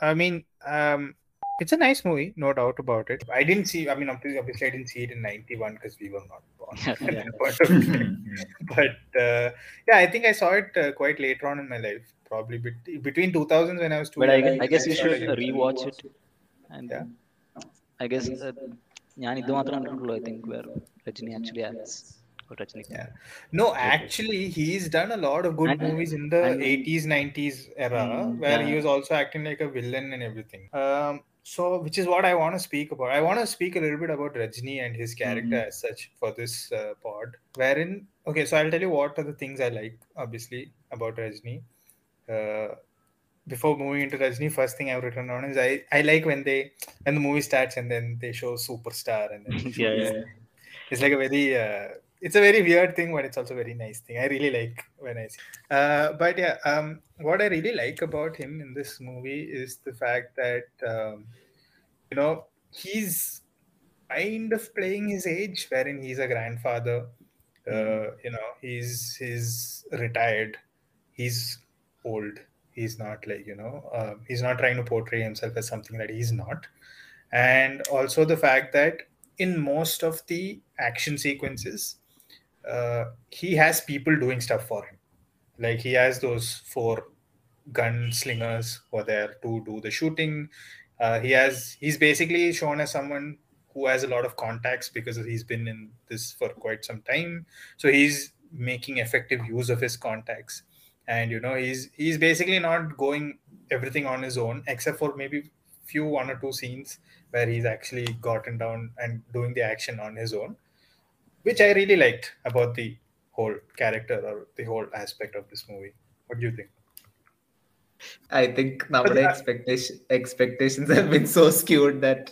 I mean, um, it's a nice movie, no doubt about it. I didn't see. I mean, obviously, obviously I didn't see it in '91 because we were not born. at [LAUGHS] Yeah. that point of time. but uh, yeah, I think I saw it uh, quite later on in my life, probably bet- between 2000s when I was two. But I, young, I guess you should started using rewatch it. And Yeah. I guess uh, ഞാൻ ഇത് മാത്രം കണ്ടിട്ടുള്ളൂ I think where Rajani actually acts Rajani Yeah. No, actually, he's done a lot of good And- movies in the and- 80s, 90s era, Mm, where he yeah. was also acting like a villain and everything. Um, so, which is what I want to speak about. I want to speak a little bit about Rajni and his character as such for this uh, pod. Wherein, okay, so I'll tell you what are the things I like, obviously, about Rajni. Uh, before moving into Rajni, first thing I've written down is I, I like when they when the movie starts and then they show superstar and then [LAUGHS] Yeah, yeah. it's like a very uh, it's a very weird thing but it's also a very nice thing. I really like when i see. Uh, but yeah um, what i really like about him in this movie is the fact that um, you know he's kind of playing his age wherein he's a grandfather. Uh, you know he's he's retired. He's old he's not like you know uh, he's not trying to portray himself as something that he's not. And also the fact that in most of the action sequences uh, he has people doing stuff for him. Like he has those four gunslingers who are there to do the shooting. Uh, he has he's basically shown as someone who has a lot of contacts because he's been in this for quite some time. So he's making effective use of his contacts and you know he's he's basically not going everything on his own except for maybe few one or two scenes where he's actually gotten down and doing the action on his own which i really liked about the whole character or the whole aspect of this movie what do you think I think നമ്മുടെ expectation expectations have been so skewed that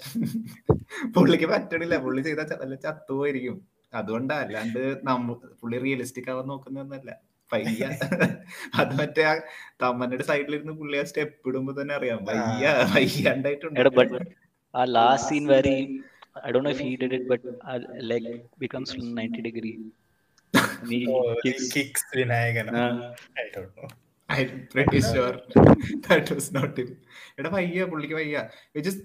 പുള്ളിക്ക് പറ്റണില്ല പുള്ളി ചെയ്താൽ വല്ല ചത്തുപോയിരിക്കും അതുകൊണ്ടാ അല്ലാണ്ട് നമ്മ പുള്ളി റിയലിസ്റ്റിക് ആവാൻ നോക്കുന്നൊന്നല്ല പയ്യ [LAUGHS] അത് മറ്റേ ആ തമ്മന്റെ സൈഡിലിരുന്ന് പുള്ളി ആ സ്റ്റെപ്പ് ഇടുമ്പോ തന്നെ അറിയാം. പയ്യ പയ്യണ്ടായിട്ടുണ്ട് ആ last scene very I don't know if he did it, but our leg becomes 90 degree. And [LAUGHS] he oh, kicks. kicks. Uh, i don't know. I pretty sure. [LAUGHS] That was not him. എടാ വയ്യ പുള്ളിക്ക് വയ്യ. Just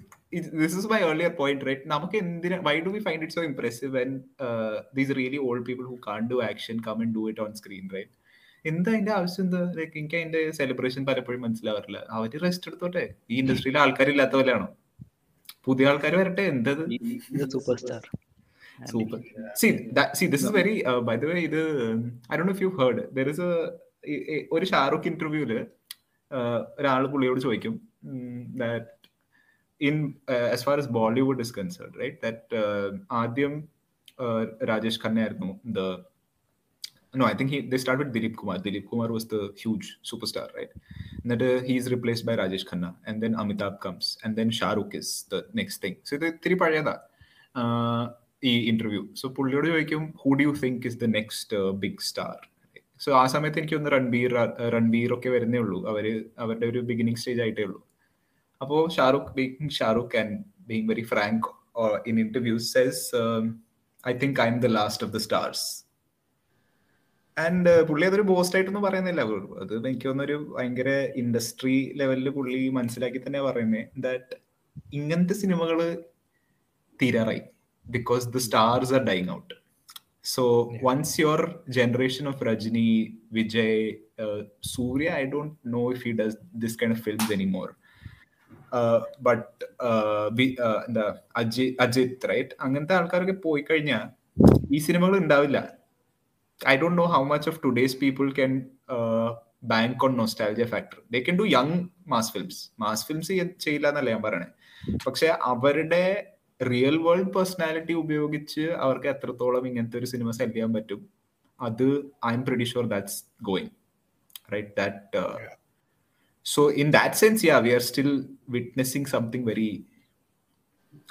this is my earlier point right നമുക്ക് എന്തിനാ why do we find it so impressive when these really old people who can't do action come and do it on screen right എന്താ അതിന്റെ ആവശ്യം എന്താ? ലൈക്ക് എനിക്ക് അതിന്റെ celebration പലപ്പോഴും മനസ്സിലാവാറില്ല. അവർ rest എടുത്തോട്ടെ. ഈ ഇൻഡസ്ട്രിയിൽ ആൾക്കാരില്ലാത്ത പോലെയാണോ പുതിയ ആൾക്കാർ വരട്ടെ. എന്തത്? Super star super see see this is very by the way ഇത് I don't if you heard there is ഒരു ഷാറുഖ് ഇന്റർവ്യൂൽ ഒരാൾ പുള്ളിയോട് ചോദിക്കും that in as far as Bollywood is concerned right that ആദ്യം രാജേഷ് ഖന്ന ആയിരുന്നു the no, I think he they start with Dilip Kumar. Dilip Kumar was the huge superstar, right? And that uh, he's replaced by Rajesh Khanna, and then Amitabh comes, and then Shah Rukh is the next thing. So ഇത് ഇത്തിരി പഴയതാ ഈ interview so പുള്ളിയോട് ചോദിക്കും who do you think is the next big star so ആ സമയത്ത് എനിക്ക് ഒന്ന് രൺബീർ രൺബീർ ഒക്കെ വരുന്നേ ഉള്ളൂ അവര് അവരുടെ ഒരു ബിഗിനിങ് സ്റ്റേജ് ആയിട്ടേ ഉള്ളൂ അപ്പോൾ Shahrukh being Shahrukh and being very frank in interviews cess I think I'm the last of the stars and പുള്ളി അതൊരു ബോസ്റ്റ് ആയിട്ടൊന്നും പറയുന്നില്ല. അത് എനിക്ക് തോന്നുന്നൊരു ഭയങ്കര ഇൻഡസ്ട്രി ലെവലിൽ പുള്ളി മനസ്സിലാക്കി തന്നെ പറയുന്നത് ദാറ്റ് ഇങ്ങനത്തെ സിനിമകൾ തീരാറായി. Because the stars are dying out so once your generation of Rajni Vijay Suriya I don't know if he does this kind of films anymore but എന്താ അജിത് അജിത് റൈറ്റ് അങ്ങനത്തെ ആൾക്കാരൊക്കെ പോയി കഴിഞ്ഞാൽ ഈ സിനിമകൾ ഉണ്ടാവില്ല I don't know how much of today's people can uh, bank on nostalgia factor. They can do young mass films. Mass films ചെയ്യില്ല എന്നല്ല ഞാൻ പറയണേ പക്ഷെ അവരുടെ റിയൽ വേൾഡ് പേഴ്സണാലിറ്റി ഉപയോഗിച്ച് അവർക്ക് എത്രത്തോളം ഇങ്ങനത്തെ ഒരു സിനിമ സെൽ ചെയ്യാൻ പറ്റും അത് I'm pretty sure that's going right that so in that sense yeah we are still witnessing something very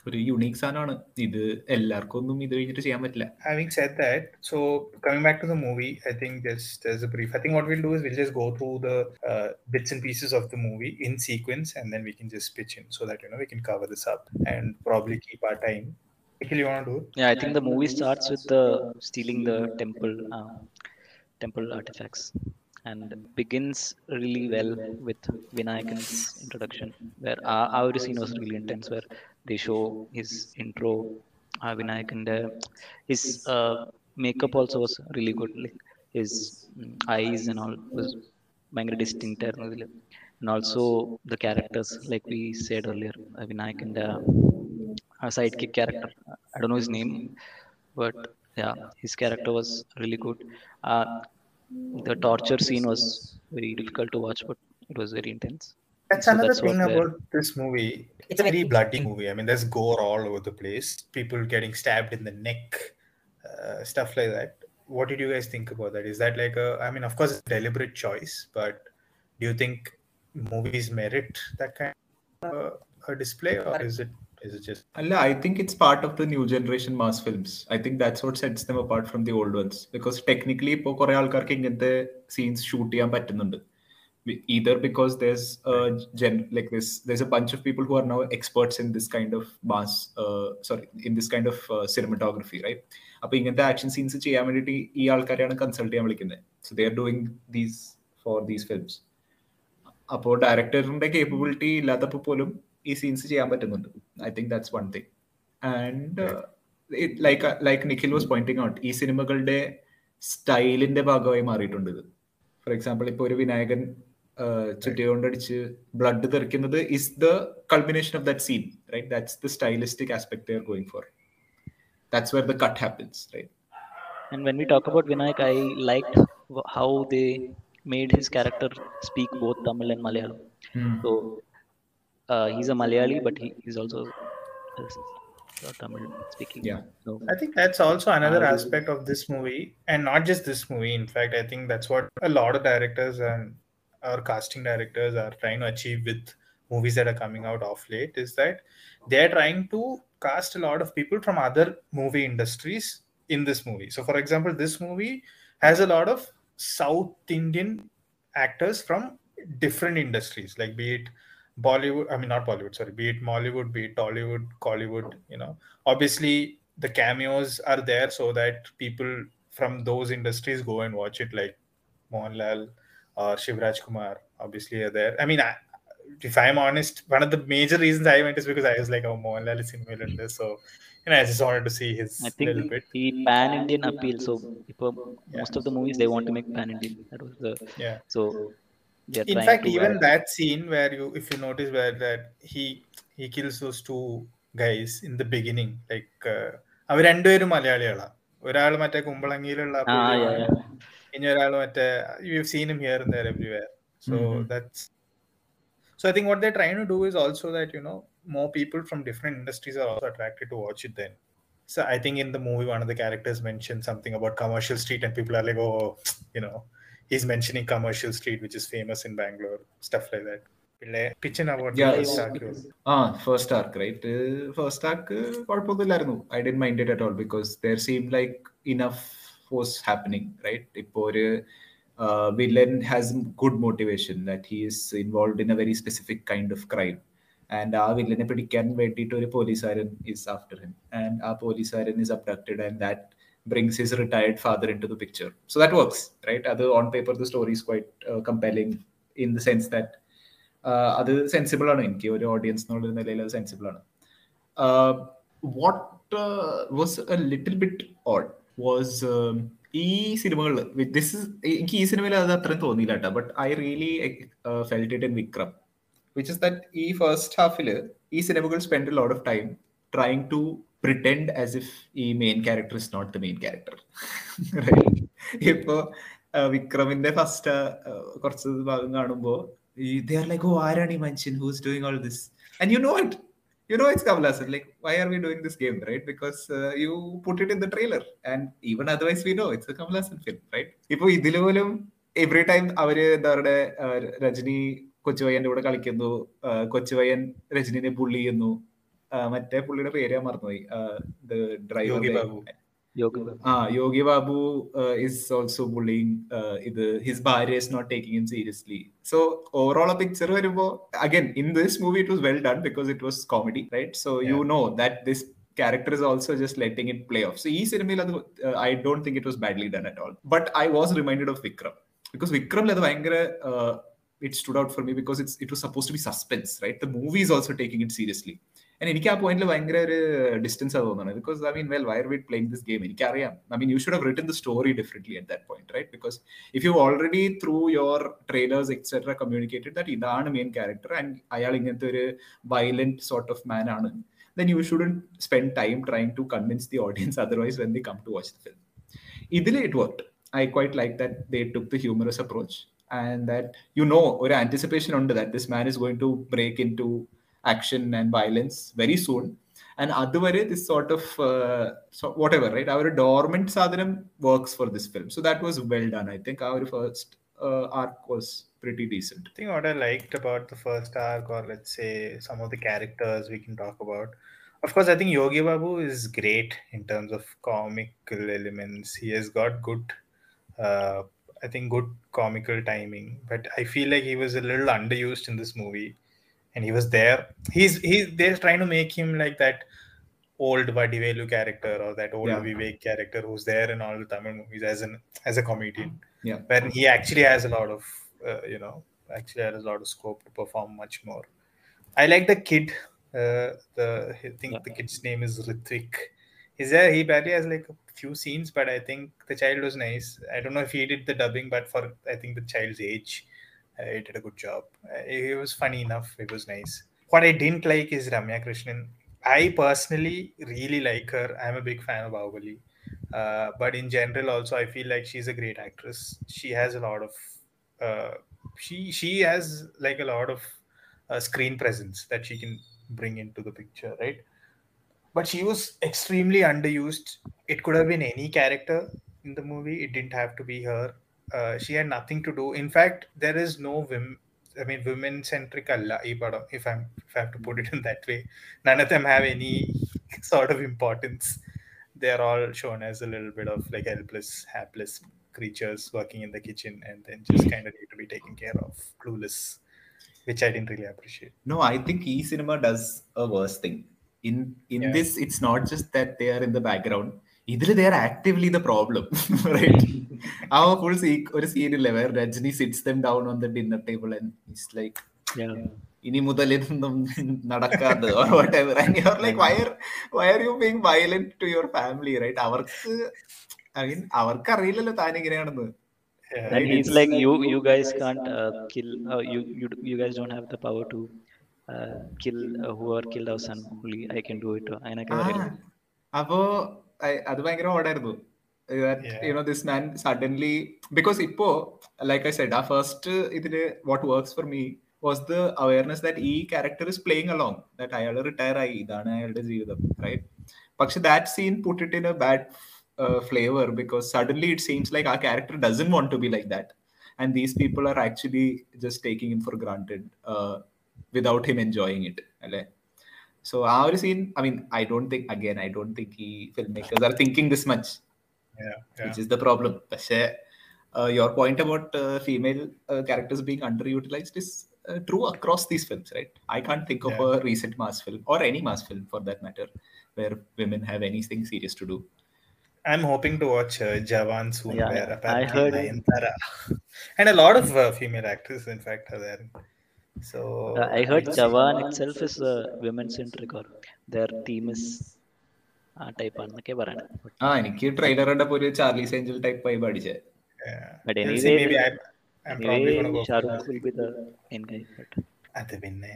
ഒരു യുണീക് സാധനമാണ് ഇത് എല്ലാവർക്കും ഒന്നും ഇത് കഴിഞ്ഞിട്ട് ചെയ്യാൻ പറ്റില്ല Having said that, so coming back to the movie, I think there's there's a brief. I think what we'll do is we'll just go through the uh, bits and pieces of the movie in sequence, and then we can just pitch in so that you know we can cover this up and probably keep our time. Nikhil, you want to do it? Yeah, I think the movie starts with the stealing the temple uh, temple artifacts and begins really well with Vinayakan's introduction, where our, our scene was really intense, where they show his intro, uh, Vinayak and uh, his uh, makeup also was really good. Like his mm, eyes and all was bangry distinct. ആയിരുന്നു ഇതില്. And also the characters, like we said earlier, uh, Vinayak and uh, a sidekick character. I don't know his name, but yeah, his character was really good. Uh, the torture scene was very difficult to watch, but it was very intense. That's So another that's what thing we're- about this movie. It's a very bloody movie. I mean, there's gore all over the place. People getting stabbed in the neck, uh, stuff like that. What did you guys think about that? Is that like a? I mean, of course, it's a deliberate choice, but do you think movies merit that kind of uh, a display, or is it is it just? അല്ല I think it's part of the new generation mass films I think that's what sets dum apart from the old once because technically ഇപ്പോൾ കുറെ ആൾക്കാർക്ക് ഇങ്ങനത്തെ scenes shoot ചെയ്യാൻ പറ്റുന്നുണ്ട് either because there's a gen like this there's a bunch of people who are now experts in this kind of mass uh, sorry in this kind of uh, cinematography right? അപ്പൊ ഇങ്ങനത്തെ action scenes ചെയ്യാൻ വേണ്ടിയിട്ട് ഈ ആൾക്കാരെയാണ് consult ചെയ്യാൻ വിളിക്കുന്നത് so they are doing these for these films അപ്പോൾ ഡയറക്ടറിന്റെ capability ഇല്ലാത്തപ്പോൾ പോലും ഈ സീൻസ് ചെയ്യാൻ പറ്റുന്നുണ്ട്. I think that's one thing and like like Nikhil was pointing out ഈ സിനിമകളുടെ സ്റ്റൈലിന്റെ ഭാഗമായി മാറിയിട്ടുണ്ട് ഇത്. ഫോർ എക്സാമ്പിൾ ഇപ്പോൾ ഒരു വിനായകൻ ചുറ്റികൊണ്ടടിച്ച് ബ്ലഡ് തെറിക്കുന്നത് is the culmination of that scene right that's the stylistic aspect they are going for that's where the cut happens right And when we talk about Vinayak, I liked wh- how they made his character speak both Tamil and Malayalam. So uh, he's a Malayali, but he, he's also uh, Tamil speaking. Yeah. So I think that's also another Uh, aspect of this movie, and not just this movie. In fact, I think that's what a lot of directors and our casting directors are trying to achieve with movies that are coming out off late is that they're trying to cast a lot of people from other movie industries in this movie. So, for example, this movie has a lot of South Indian actors from different industries, like be it Bollywood, I mean, not Bollywood, sorry, be it Mollywood, be it Tollywood, Kollywood, you know, obviously the cameos are there so that people from those industries go and watch it, like Mohanlal or Shivraj Kumar, obviously, are there. I mean, I, if I'm honest, one of the major reasons I went is because I was like, oh, Mohanlal is involved in this. So, you know, I just wanted to see his I think little bit. The pan Indian appeal. So, if, uh, most of the movies, they want to make pan Indian. That was the. Yeah. So, in fact, even wear... that scene where you, if you notice, where that he he kills those two guys in the beginning, like അവർ രണ്ടുപേരും മലയാളികളാണ് ഒരാൾ മറ്റേ കുമ്പളങ്ങിയിലുള്ള ആ yeah, yeah. ഇനി ഒരാൾ മറ്റേ you seen him here everywhere so Mhm. That's so i think what they're trying to do is also that you know more people from different industries are also attracted to watch it then so i think in the movie one of the characters mentioned something about commercial street and people are like oh you know he's mentioning commercial street which is famous in bangalore stuff like that pitching about Yeah, the it's- first arc was- ആ first arc right first arc കുഴപ്പമൊന്നുമില്ലായിരുന്നു I D mind it at all because there seam like enough was happening right ഇപ്പോൾ ഒരു villain has good motivation that he is involve in A very specific kind of crime and ആ വില്ലനെ പിടിക്കാൻ വേണ്ടിയിട്ട് ഒരു പോലീസുകാരൻ is after him and ആ പോലീസുകാരൻ is അബ്ഡക്റ്റഡ് and that brings his retired father into the picture. So that works, right? Other on paper, the story is quite uh, compelling in the sense that uh, അത് sensible ആണ് എനിക്ക് ഒരു audience എന്നുള്ള നിലയിൽ അത് sensible ആണ് what was A little bit odd was ഈ സിനിമകളിൽ ദിസ് എനിക്ക് ഈ സിനിമയിൽ അത് അത്രയും തോന്നിയില്ല കേട്ടോ. But I really felt it in Vikram which is that ഈ ഫസ്റ്റ് ഹാഫിൽ ഈ സിനിമകൾ spend lot of time trying to pretend as if ഈ main character is not the main character ഇപ്പോ വിക്രമിന്റെ ഫസ്റ്റ് കുറച്ച് ഭാഗം കാണുമ്പോൾ they are like, ഓ ആരാണ് ഈ മനുഷ്യൻ? Who's doing all this And you know it. You know it's Kamala Hassan. Like, why are we doing this game, right? Because uh, you put it in the trailer. And even otherwise, we know it's a Kamala Hassan film, right? ഇപ്പൊ ഇതിൽ പോലും every time അവർ എന്താ Rajini, Rajini കൊച്ചുവയ്യന്റെ കൂടെ കളിക്കുന്നു കൊച്ചുവയ്യൻ രജനിനെ പുള്ളി ചെയ്യുന്നു മറ്റേ പുള്ളിയുടെ പേര് ഞാൻ മറന്നുപോയി driver യോഗി ബാബു. Yoga. ആ യോഗി ബാബു ഇസ് ഓൾസോ ബുള്ളിങ് ഇത് ഹിസ് ഭാര്യ is not taking him seriously so overall ആ പിക്ചർ വരുമ്പോ again in this movie it was well done because it was comedy right so you know that this character is also just letting it play off. So ഈ സിനിമയിൽ അത് uh, I don't think it was badly done at all. But I was reminded of Vikram because Vikram അത് ഭയങ്കര uh, it stood out for me because it's it was supposed to be suspense, right? The movie is also taking it seriously. And And എനിക്ക് ആ പോയിന്റിൽ ഭയങ്കര ഒരു distance ആ തോന്നുന്നത്. Because I mean well we're with playing this game എനിക്കറിയാം. I mean you should have written the story differently at that point right because if you already through your trailers etcetera communicated that ഇതാണ് main character and അയാൾ ഇങ്ങനത്തെ ഒരു violent sort of man ആണ് then you shouldn't spend time trying to convince the audience otherwise when they come to watch the film ഇതിൽ it work I quite like that they took the humorous approach and that you know ഒരു anticipation ഉണ്ട് that this man is going to break into action and violence very soon. And otherwise, this sort of uh, whatever, right? Our dormant sadhanam works for this film. So that was well done. I think our first uh, arc was pretty decent. I think what I liked about the first arc, or let's say some of the characters we can talk about. Of course, I think Yogi Babu is great in terms of comical elements. He has got good, uh, I think, good comical timing. But I feel like he was a little underused in this movie, and he was there. He's he. They're trying to make him like that old Vadivelu character or that old Yeah. Vivek character who's there in all the Tamil movies as an as a comedian. Yeah. When he actually has a lot of uh, you know actually has a lot of scope to perform much more. I like the kid. Uh, the I think Yeah. the kid's name is Ritvik. He's there. He barely has like a few scenes, but I think the child was nice. I don't know if he did the dubbing, but for I think the child's age, he did a good job. He was funny enough. It was nice. What I didn't like is Ramya Krishnan. I personally really like her. I'm a big fan of Baahubali. Uh, but in general, also, I feel like she's a great actress. She has a lot of, uh, she she has like a lot of uh, screen presence that she can bring into the picture, right? But she was extremely underused. It could have been any character in the movie. It didn't have to be her. Uh, she had nothing to do. In fact, there is no women. I mean, women centric alla ee padam, if I'm if I have to put it in that way. None of them have any [LAUGHS] sort of importance. They're all shown as a little bit of like helpless, hapless creatures working in the kitchen and then just kind of need to be taken care of, clueless, which I didn't really appreciate. No, I think E cinema does a worse thing. In in Yeah. this, it's not just that they are in the background. ഇതിൽ there actively the problem ആ full സീ ഒരു സീനില്ലേ വേറെ Rajni sits them down on the dinner table and like ഇനി മുതൽ ഇതൊന്നും നടക്കാതെ or to your family right അവർക്ക് ഐ മീൻ അവർക്ക് അറിയില്ലല്ലോ താൻ ഇങ്ങനെയാണെന്ന്. And he's like, you you guys can't uh, kill, uh, you, you you guys don't have the power to uh, kill uh, whoever killed our son. Only. I can do it. അപ്പോ അത് ഭയങ്കര ഓടായിരുന്നു. You know this man suddenly because ഇപ്പോ like I said ആ first ഇതിൽ what works for me was the awareness that ഈ character is playing along that അയാൾ retire ആയി ഇതാണ് അയാളുടെ ജീവിതം റൈറ്റ് പക്ഷെ that scene put it in a bad flavour because suddenly it seems like a character doesn't want to be like that and these people are actually just taking in for granted without him enjoying it അല്ലെ? So our scene, I mean, I don't think again, I don't think he filmmakers are thinking this much. Yeah. Which is the problem. Uh, your point about uh, female uh, characters being underutilized is uh, true across these films, right? I can't think of a recent mass film or any mass film for that matter where women have anything serious to do. I'm hoping to watch uh, Jawan soon. Yeah, I heard. [LAUGHS] And a lot of female actors, in fact, are there. So uh, I heard Jawan itself is a uh, women centric or their team is ആ type ആണെന്നൊക്കെ പറയണത് ആ എനിക്ക് trailer കണ്ടപ്പോ ഒരു Charlie's Angel type ആയി പഠിച്ചേ അത് പിന്നെ.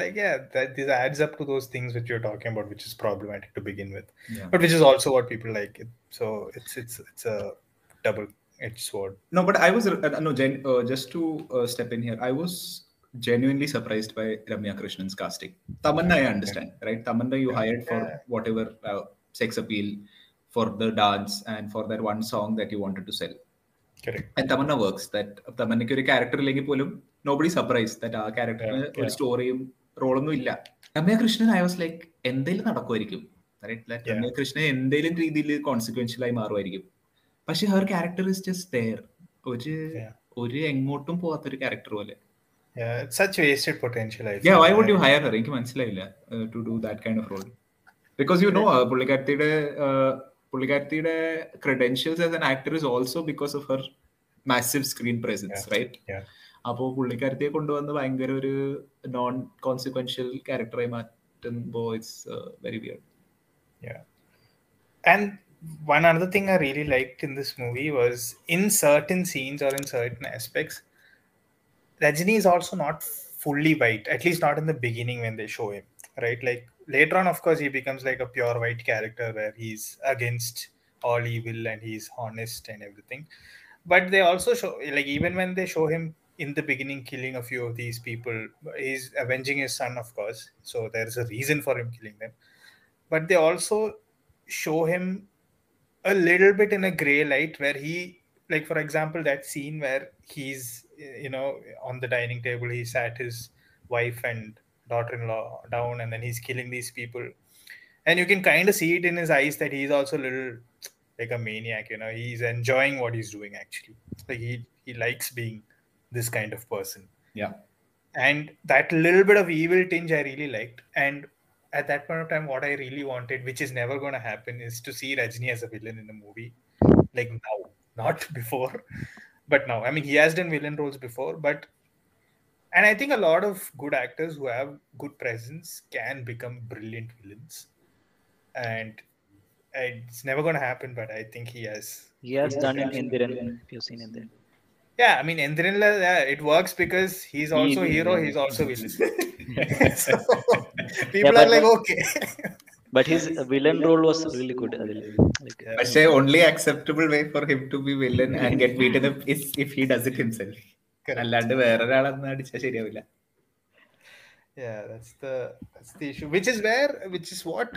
like yeah that this adds up to those things which you're talking about which is problematic to begin with. Yeah. but which is also what people like so it's it's it's a double edged sword No, but I was uh, no gen- uh, just to uh, step in here. I was genuinely surprised by Ramya Krishnan's casting. Tamanna, I understand, right? Tamanna, you hired for Yeah. whatever uh, sex appeal, for the dance, and for that one song that you wanted to sell. correct And Tamanna works. That തമന്നയ്ക്ക് ഒരു character, പോലും nobody surprise that ആ ക്യാരക്ടറിന് Yeah, ഒരു yeah. സ്റ്റോറിയും റോളൊന്നും ഇല്ല Ramya Krishnan I was like എന്തെങ്കിലും നടക്കുമായിരിക്കും Right? That Yeah. Ramya Krishnan എന്തെങ്കിലും രീതിയിൽ കോൺസിക്വൻഷ്യൽ ആയി മാറുമായിരിക്കും പക്ഷെ her character is just there ഒരു. ഒരു എങ്ങോട്ടും പോവാത്ത ഒരു ക്യാരക്ടർ പോലെ such wasted potential feel. why would you And- hire എനിക്ക് മനസ്സിലായില്ല to do that kind of role because you know പുള്ളിക്കാരത്തിയുടെ പുള്ളിക്കാരത്തിയുടെ credentials as an actor is also because of her massive screen presence right. അപ്പോൾ പുള്ളിക്കാരത്തിയെ കൊണ്ടുവന്ന് ഭയങ്കര ഒരു non consequential ക്യാരക്ടറായി മാറ്റുമ്പോൾ it's very weird And one other thing I really liked in this movie was in certain scenes or in certain aspects, Rajini is also not fully white, at least not in the beginning when they show him, right? Like later on, of course, he becomes like a pure white character where he's against all evil and he's honest and everything. But they also show, like, even when they show him in the beginning killing a few of these people, he's avenging his son, of course. So there's a reason for him killing them. But they also show him a little bit in a gray light where he like for example that scene where he's you know on the dining table he sat his wife and daughter-in-law down and then he's killing these people. And you can kind of see it in his eyes that he's also a little like a maniac you know he's enjoying what he's doing actually. Like he he likes being this kind of person. Yeah. and that little bit of evil tinge i really liked. And at that point of time what i really wanted which is never going to happen is to see rajni as a villain in a movie. Like now not [LAUGHS] before. But now i mean he has done villain roles before but and i think a lot of good actors who have good presence can become brilliant villains. And it's never going to happen but i think he has. He has done it in Enthiran if you've seen Enthiran yeah i mean Endrinla, yeah, it works because he's also He- hero he's also villain. [LAUGHS] so people yeah, are like okay. [LAUGHS] but his villain role was really good like, uh, only acceptable way for him to be villain and get beaten up [LAUGHS] is if he does it himself. Yeah that's the that's the issue. Which is where which is what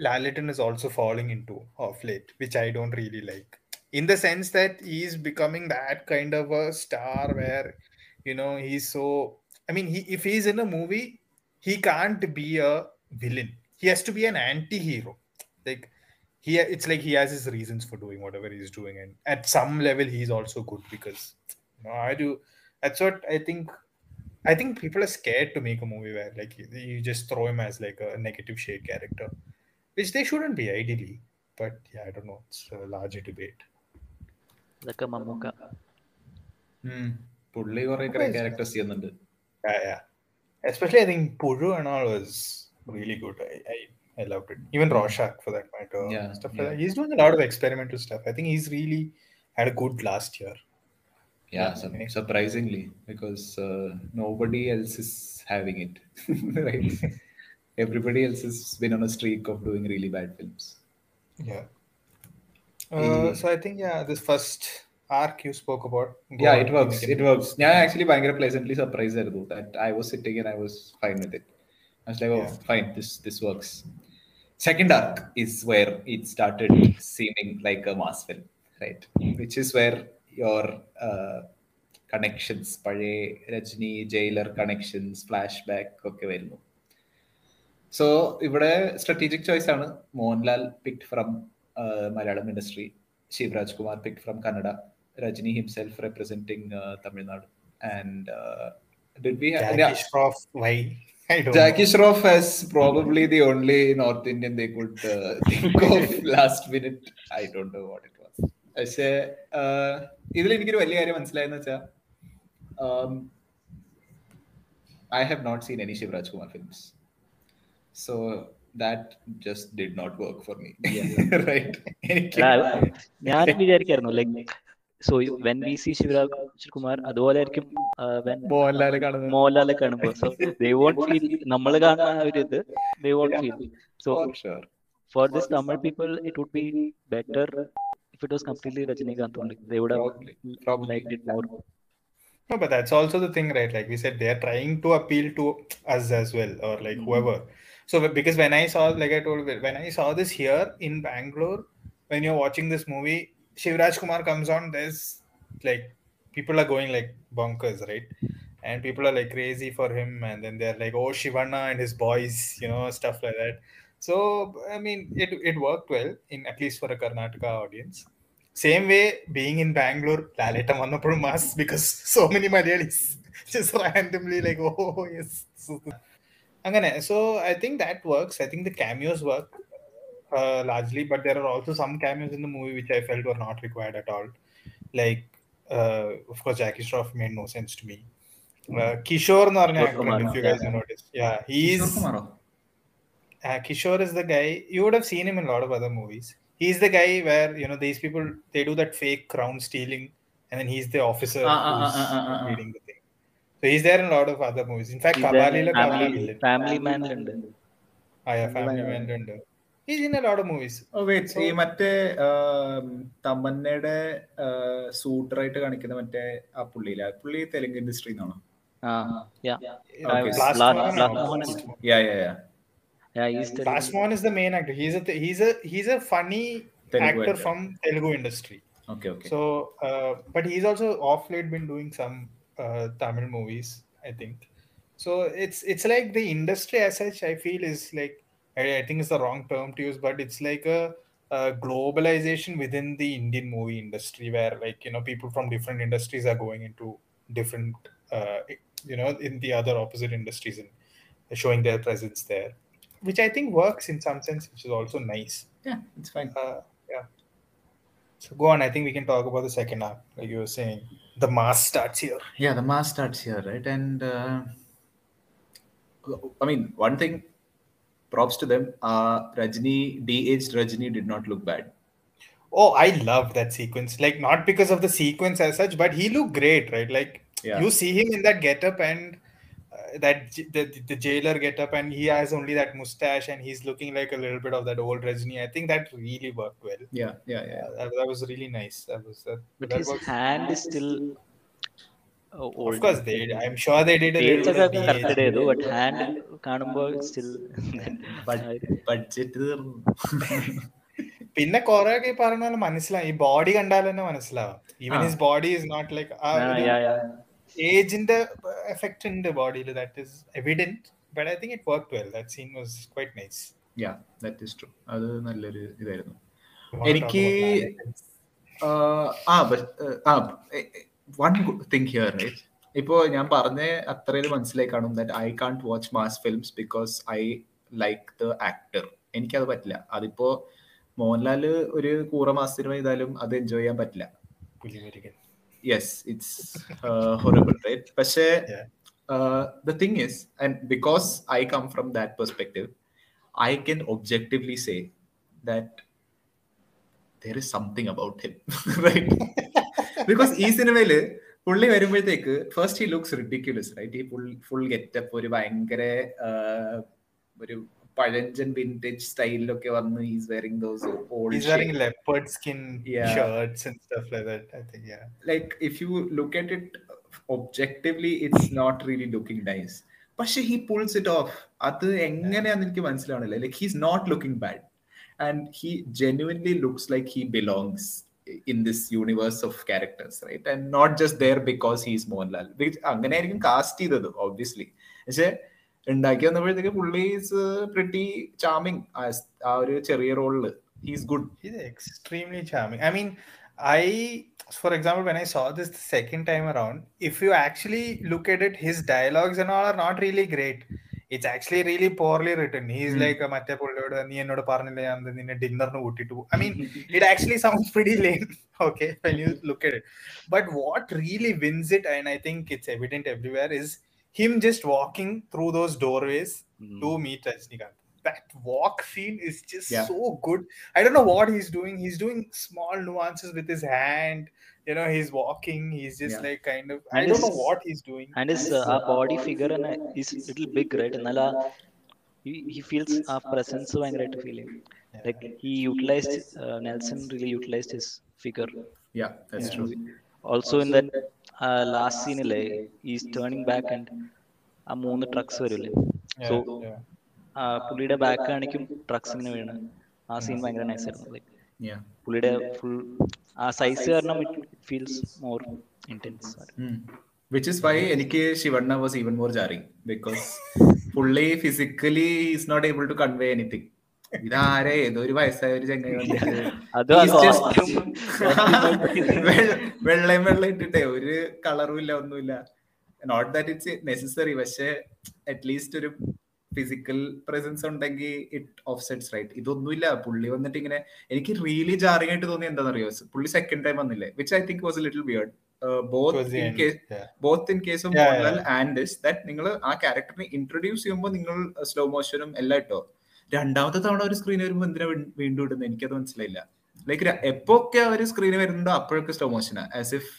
Lalettan is also falling into of late which I don't really like. In the sense that he's becoming that kind of a star where you know he's so I mean he if he's in a movie he can't be a villain. He has to be an anti-hero. Like he it's like he has his reasons for doing whatever he's doing and at some level he's also good because you know, I do that's what I think I think people are scared to make a movie where like you just throw him as like a negative shade character, which they shouldn't be ideally. But yeah, I don't know. It's a larger debate. Like a Mammukka. Hmm. പുള്ളി കുറെ Especially I think Puzhu and all was really good. I, I, I loved it. Even Rorschach for that matter. Yeah, Stuff yeah. like. He's doing a lot of experimental stuff. I think he's really had a good last year. Yeah, okay. surprisingly, because uh, nobody else is having it, [LAUGHS] right? Everybody else has been on a streak of doing really bad films. Yeah. Uh, so I think yeah, this first arc you spoke about yeah it works it works ഞാൻ actually ഭയങ്കര pleasantly surprise ആയിരുന്നു that I was sitting and I was fine with it I was like oh fine this this works second arc is where it started seeming like a mass film right which is where your connections പഴയ Rajni Jailer connections flash back ഒക്കെ വരുന്നു. So ഇവിടെ strategic choice ആണ്. Mohanlal picked from Malayalam industry Shivaraj Kumar picked from Kannada. Rajani himself representing Tamil Nadu and did we have Jackie Shroff, why? [LAUGHS] I don't Jackie know. Shroff is probably the only North Indian they could uh, [LAUGHS] think of [LAUGHS] last minute. I don't know what it was. പക്ഷേ ഇതിൽ എനിക്കൊരു വലിയ കാര്യം മനസ്സിലായെന്ന് വെച്ചാൽ I have not seen any Shivaraj Kumar films so that just did not work for me right എനിക്ക് അല്ല, ഞാൻ വിചാരിക്കായിരുന്നു like so when we see Shivraj Kumar അതുപോലെ ആയിരിക്കും വെൻ മോഹൻലാൽ കാണുന്നത് മോഹൻലാലെ കാണുമ്പോ സോ ദേ വോണ്ട് ഫീൽ നമ്മൾ കാണുന്ന ആ ഒരു ഇത് they won't feel so sure four this Tamil people it would be better if it was completely Rajinikanth only they would have Probably. Probably. liked it more No, but that's also the thing, right? Like we said, they're trying to appeal to us as well, or like Mhm. whoever. So be- because when I saw, like I told, you, when I saw this here in Bangalore, when you're watching this movie, Shivraj Kumar comes on. There's like people are going like bonkers, right? And people are like crazy for him, and then they're like, "Oh, Shivanna and his boys," you know, stuff like that. So I mean, it it worked well in at least for a Karnataka audience. Same way, being in Bangalore, Lalita Mannapur mass because [LAUGHS] so many Malayalis [LAUGHS] just randomly like, oh yes. [LAUGHS] Angane. So I think that works. I think the cameos work uh, largely, but there are also some cameos in the movie which I felt were not required at all. Like, uh, of course, Jackie Shroff made no sense to me. Uh, hmm. Kishore Kumaro, if you guys yeah. noticed. Yeah, he's. Kishore uh, Kishore is the guy, you would have seen him in a lot of other movies. He's the guy where, you know, these people, they do that fake crown stealing, and then he's the officer ah, ah, ah, who's leading the thing. So he's there in a lot of other movies. In fact, Kabali Family Man. Family Man. Ah, yeah, Family Man. He's in a lot of movies. Oh wait ഈ മറ്റേ ആം, തമന്നയുടെ സൂട്ടറായിട്ട് കാണിക്കുന്ന മറ്റേ ആ പുള്ളിയില്ല ആ പുള്ളി Telugu industry നിന്നാണോ ആ യാ Okay. Blast Blast- Mohan Blast or- Mohan. Yeah yeah yeah yeah is Blast Mohan is the main actor. He's a th- he's a he's a funny Telugu actor actor. from Telugu industry. Okay okay So, uh, but he's also off late been doing some uh, Tamil movies, I think. So it's it's like the industry as such. I feel is like I, I think it's the wrong term to use, but it's like a, a globalization within the Indian movie industry, where like you know people from different industries are going into different, uh, you know, in the other opposite industries and showing their presence there, which I think works in some sense, which is also nice. Yeah, it's fine. Uh, yeah. So go on. I think we can talk about the second arc, like you were saying. The mass starts here. Yeah, the mass starts here, right? And uh, I mean, one thing, props to them. Uh, Rajni, de-aged Rajni did not look bad. Oh, I love that sequence. Like not because of the sequence as such, but he looked great, right? Like Yeah. you see him in that getup and uh, that the, the jailer getup, and he has only that mustache, and he's looking like a little bit of that old Rajni. I think that really worked well. Yeah, yeah, yeah. Uh, that, that was really nice. That was that. But that his was- hand is still Of course, they. I'm sure they did a little bit face ഒക്കെ of correct de-aging. ചെയ്തു but hand കാണുമ്പോൾ still budget തീർന്നു. പിന്നെ കൊറേ ഒക്കെ പറഞ്ഞ പോലെ മനസ്സിലാവും ഈ ബോഡി കണ്ടാൽ തന്നെ മനസ്സിലാവും. Even. His body is not like ഏജിന്റെ effect ഉണ്ട് ബോഡിയിൽ that is evident but I think it work well that scene was quite nice yeah that is true അത് നല്ലൊരു ഇതായിരുന്നു. എനിക്ക് ആ uh, ആ വൺ തിങ് ഹിയർ റൈറ്റ് ഇപ്പോ ഞാൻ പറഞ്ഞ അത്രയും മനസ്സിലായി കാണും that I can't watch mass films because I like the actor എനിക്കത് പറ്റില്ല. അതിപ്പോ മോഹൻലാൽ ഒരു കൂറ മാസത്തിന് ചെയ്താലും അത് എൻജോയ് ചെയ്യാൻ പറ്റില്ല. യെസ് ഇറ്റ്സ് ഹൊറബിൾ റൈറ്റ് പക്ഷേ. The thing is and because I come from that perspective I can objectively say that there is something about him [LAUGHS] right? because ഈ സിനിമയില് പുള്ളി വരുമ്പോഴത്തേക്ക് first he looks ridiculous right ഈ full full getup ഒരു ഭയങ്കര ഒരു പഴഞ്ചൻ വിന്റേജ് സ്റ്റൈലിലൊക്കെ വന്ന് is wearing those He's wearing leopard skin Yeah. shirts and stuff like that. I think, yeah. like if you look at it objectively it's not really looking nice പക്ഷെ he pulls it off അത് എങ്ങനെയാന്ന് എനിക്ക് മനസ്സിലാവണില്ല like he's not looking bad and he genuinely looks like he belongs in this universe of characters right and not just there because he's Mohanlal അങ്ങനെ ആയിരിക്കും cast ചെയ്തത് obviously പക്ഷെ ഉണ്ടാക്കി വന്നപ്പോഴത്തേക്ക് പുള്ളി ഈസ് പ്രിറ്റി ചാമിങ് ആ ഒരു ചെറിയ റോളില് he's good He's extremely charming. I mean, I, for example, when I saw this the second time around, if you actually look at it, his dialogues and all are not really great. It's actually really poorly written. He's Hmm. like മറ്റേ പുള്ളിയോട് നീ എന്നോട് പറഞ്ഞില്ല ഞാൻ നിന്നെ ഡിന്നറിന് കൂട്ടിട്ട് പോകും I mean it actually sounds pretty lame okay when you look at it but what really wins it and i think it's evident everywhere is him just walking through those doorways Mm. to meet Rajnikant. That walk scene is just Yeah. so good. I don't know what he's doing. He's doing small nuances with his hand. You know, he's walking. He's just Yeah. like kind of. And I don't know what he's doing. and his uh, uh, body figure and is little big right and he, he feels a presence ഭയങ്കരമായിട്ട് feel feeling Yeah. like he utilized uh, Nelson really utilized his figure yeah that's true also in that uh, last scene like, he's turning back and ആ മൂന്ന് trucks വരില്ലേ Yeah, so yeah. ആ പുള്ളിയുടെ back കാണിക്കും trucks ഇങ്ങനെ വീണ് ആ scene ഭയങ്കര നൈസ് ആയിരുന്നു ലൈക്ക് പുള്ളിയുടെ ഫുൾ ആ സൈസ് കാരണം it feels more intense which is why എനിക്ക് Shivanna was even more jarring because പുള്ളി physically is not able to convey anything ഇതാരെ? ഏതോ ഒരു വയസ്സായ ഒരു ചങ്ങായി [LAUGHS] വെള്ളയും വെള്ളം ഇട്ടിട്ടേ ഒരു കളറും ഇല്ല ഒന്നുമില്ല. നോട്ട് ദാറ്റ് ഇറ്റ്സ് നെസസറി പക്ഷെ അറ്റ്ലീസ്റ്റ് ഒരു ഫിസിക്കൽ പ്രസൻസ് ഉണ്ടെങ്കിൽ ഇറ്റ് ഓഫ് സെറ്റ്സ് റൈറ്റ് ഇതൊന്നുമില്ല. പുള്ളി വന്നിട്ട് ഇങ്ങനെ എനിക്ക് റിയലി ജാറിംഗ് ആയിട്ട് തോന്നി എന്താണെന്നറിയോ? പുള്ളി സെക്കൻഡ് ടൈം വന്നില്ലേ? Which I think was little beard both in. Case of Mohanlal and that നിങ്ങൾ ആ ക്യാരക്ടറിനെ ഇൻട്രൊഡ്യൂസ് ചെയ്യുമ്പോൾ നിങ്ങൾ സ്ലോ മോഷനും എല്ലാം ഇട്ടോ? രണ്ടാമത്തെ തവണ ഒരു സ്ക്രീൻ വരുമ്പോൾ എന്തിനാ വീണ്ടും ഇടുന്നത് എനിക്കത് മനസ്സിലായില്ല. ലൈക്ക് എപ്പോഴൊക്കെ അവർ സ്ക്രീനിൽ വരുന്നുണ്ടോ അപ്പോഴൊക്കെ slow മോഷനാ as if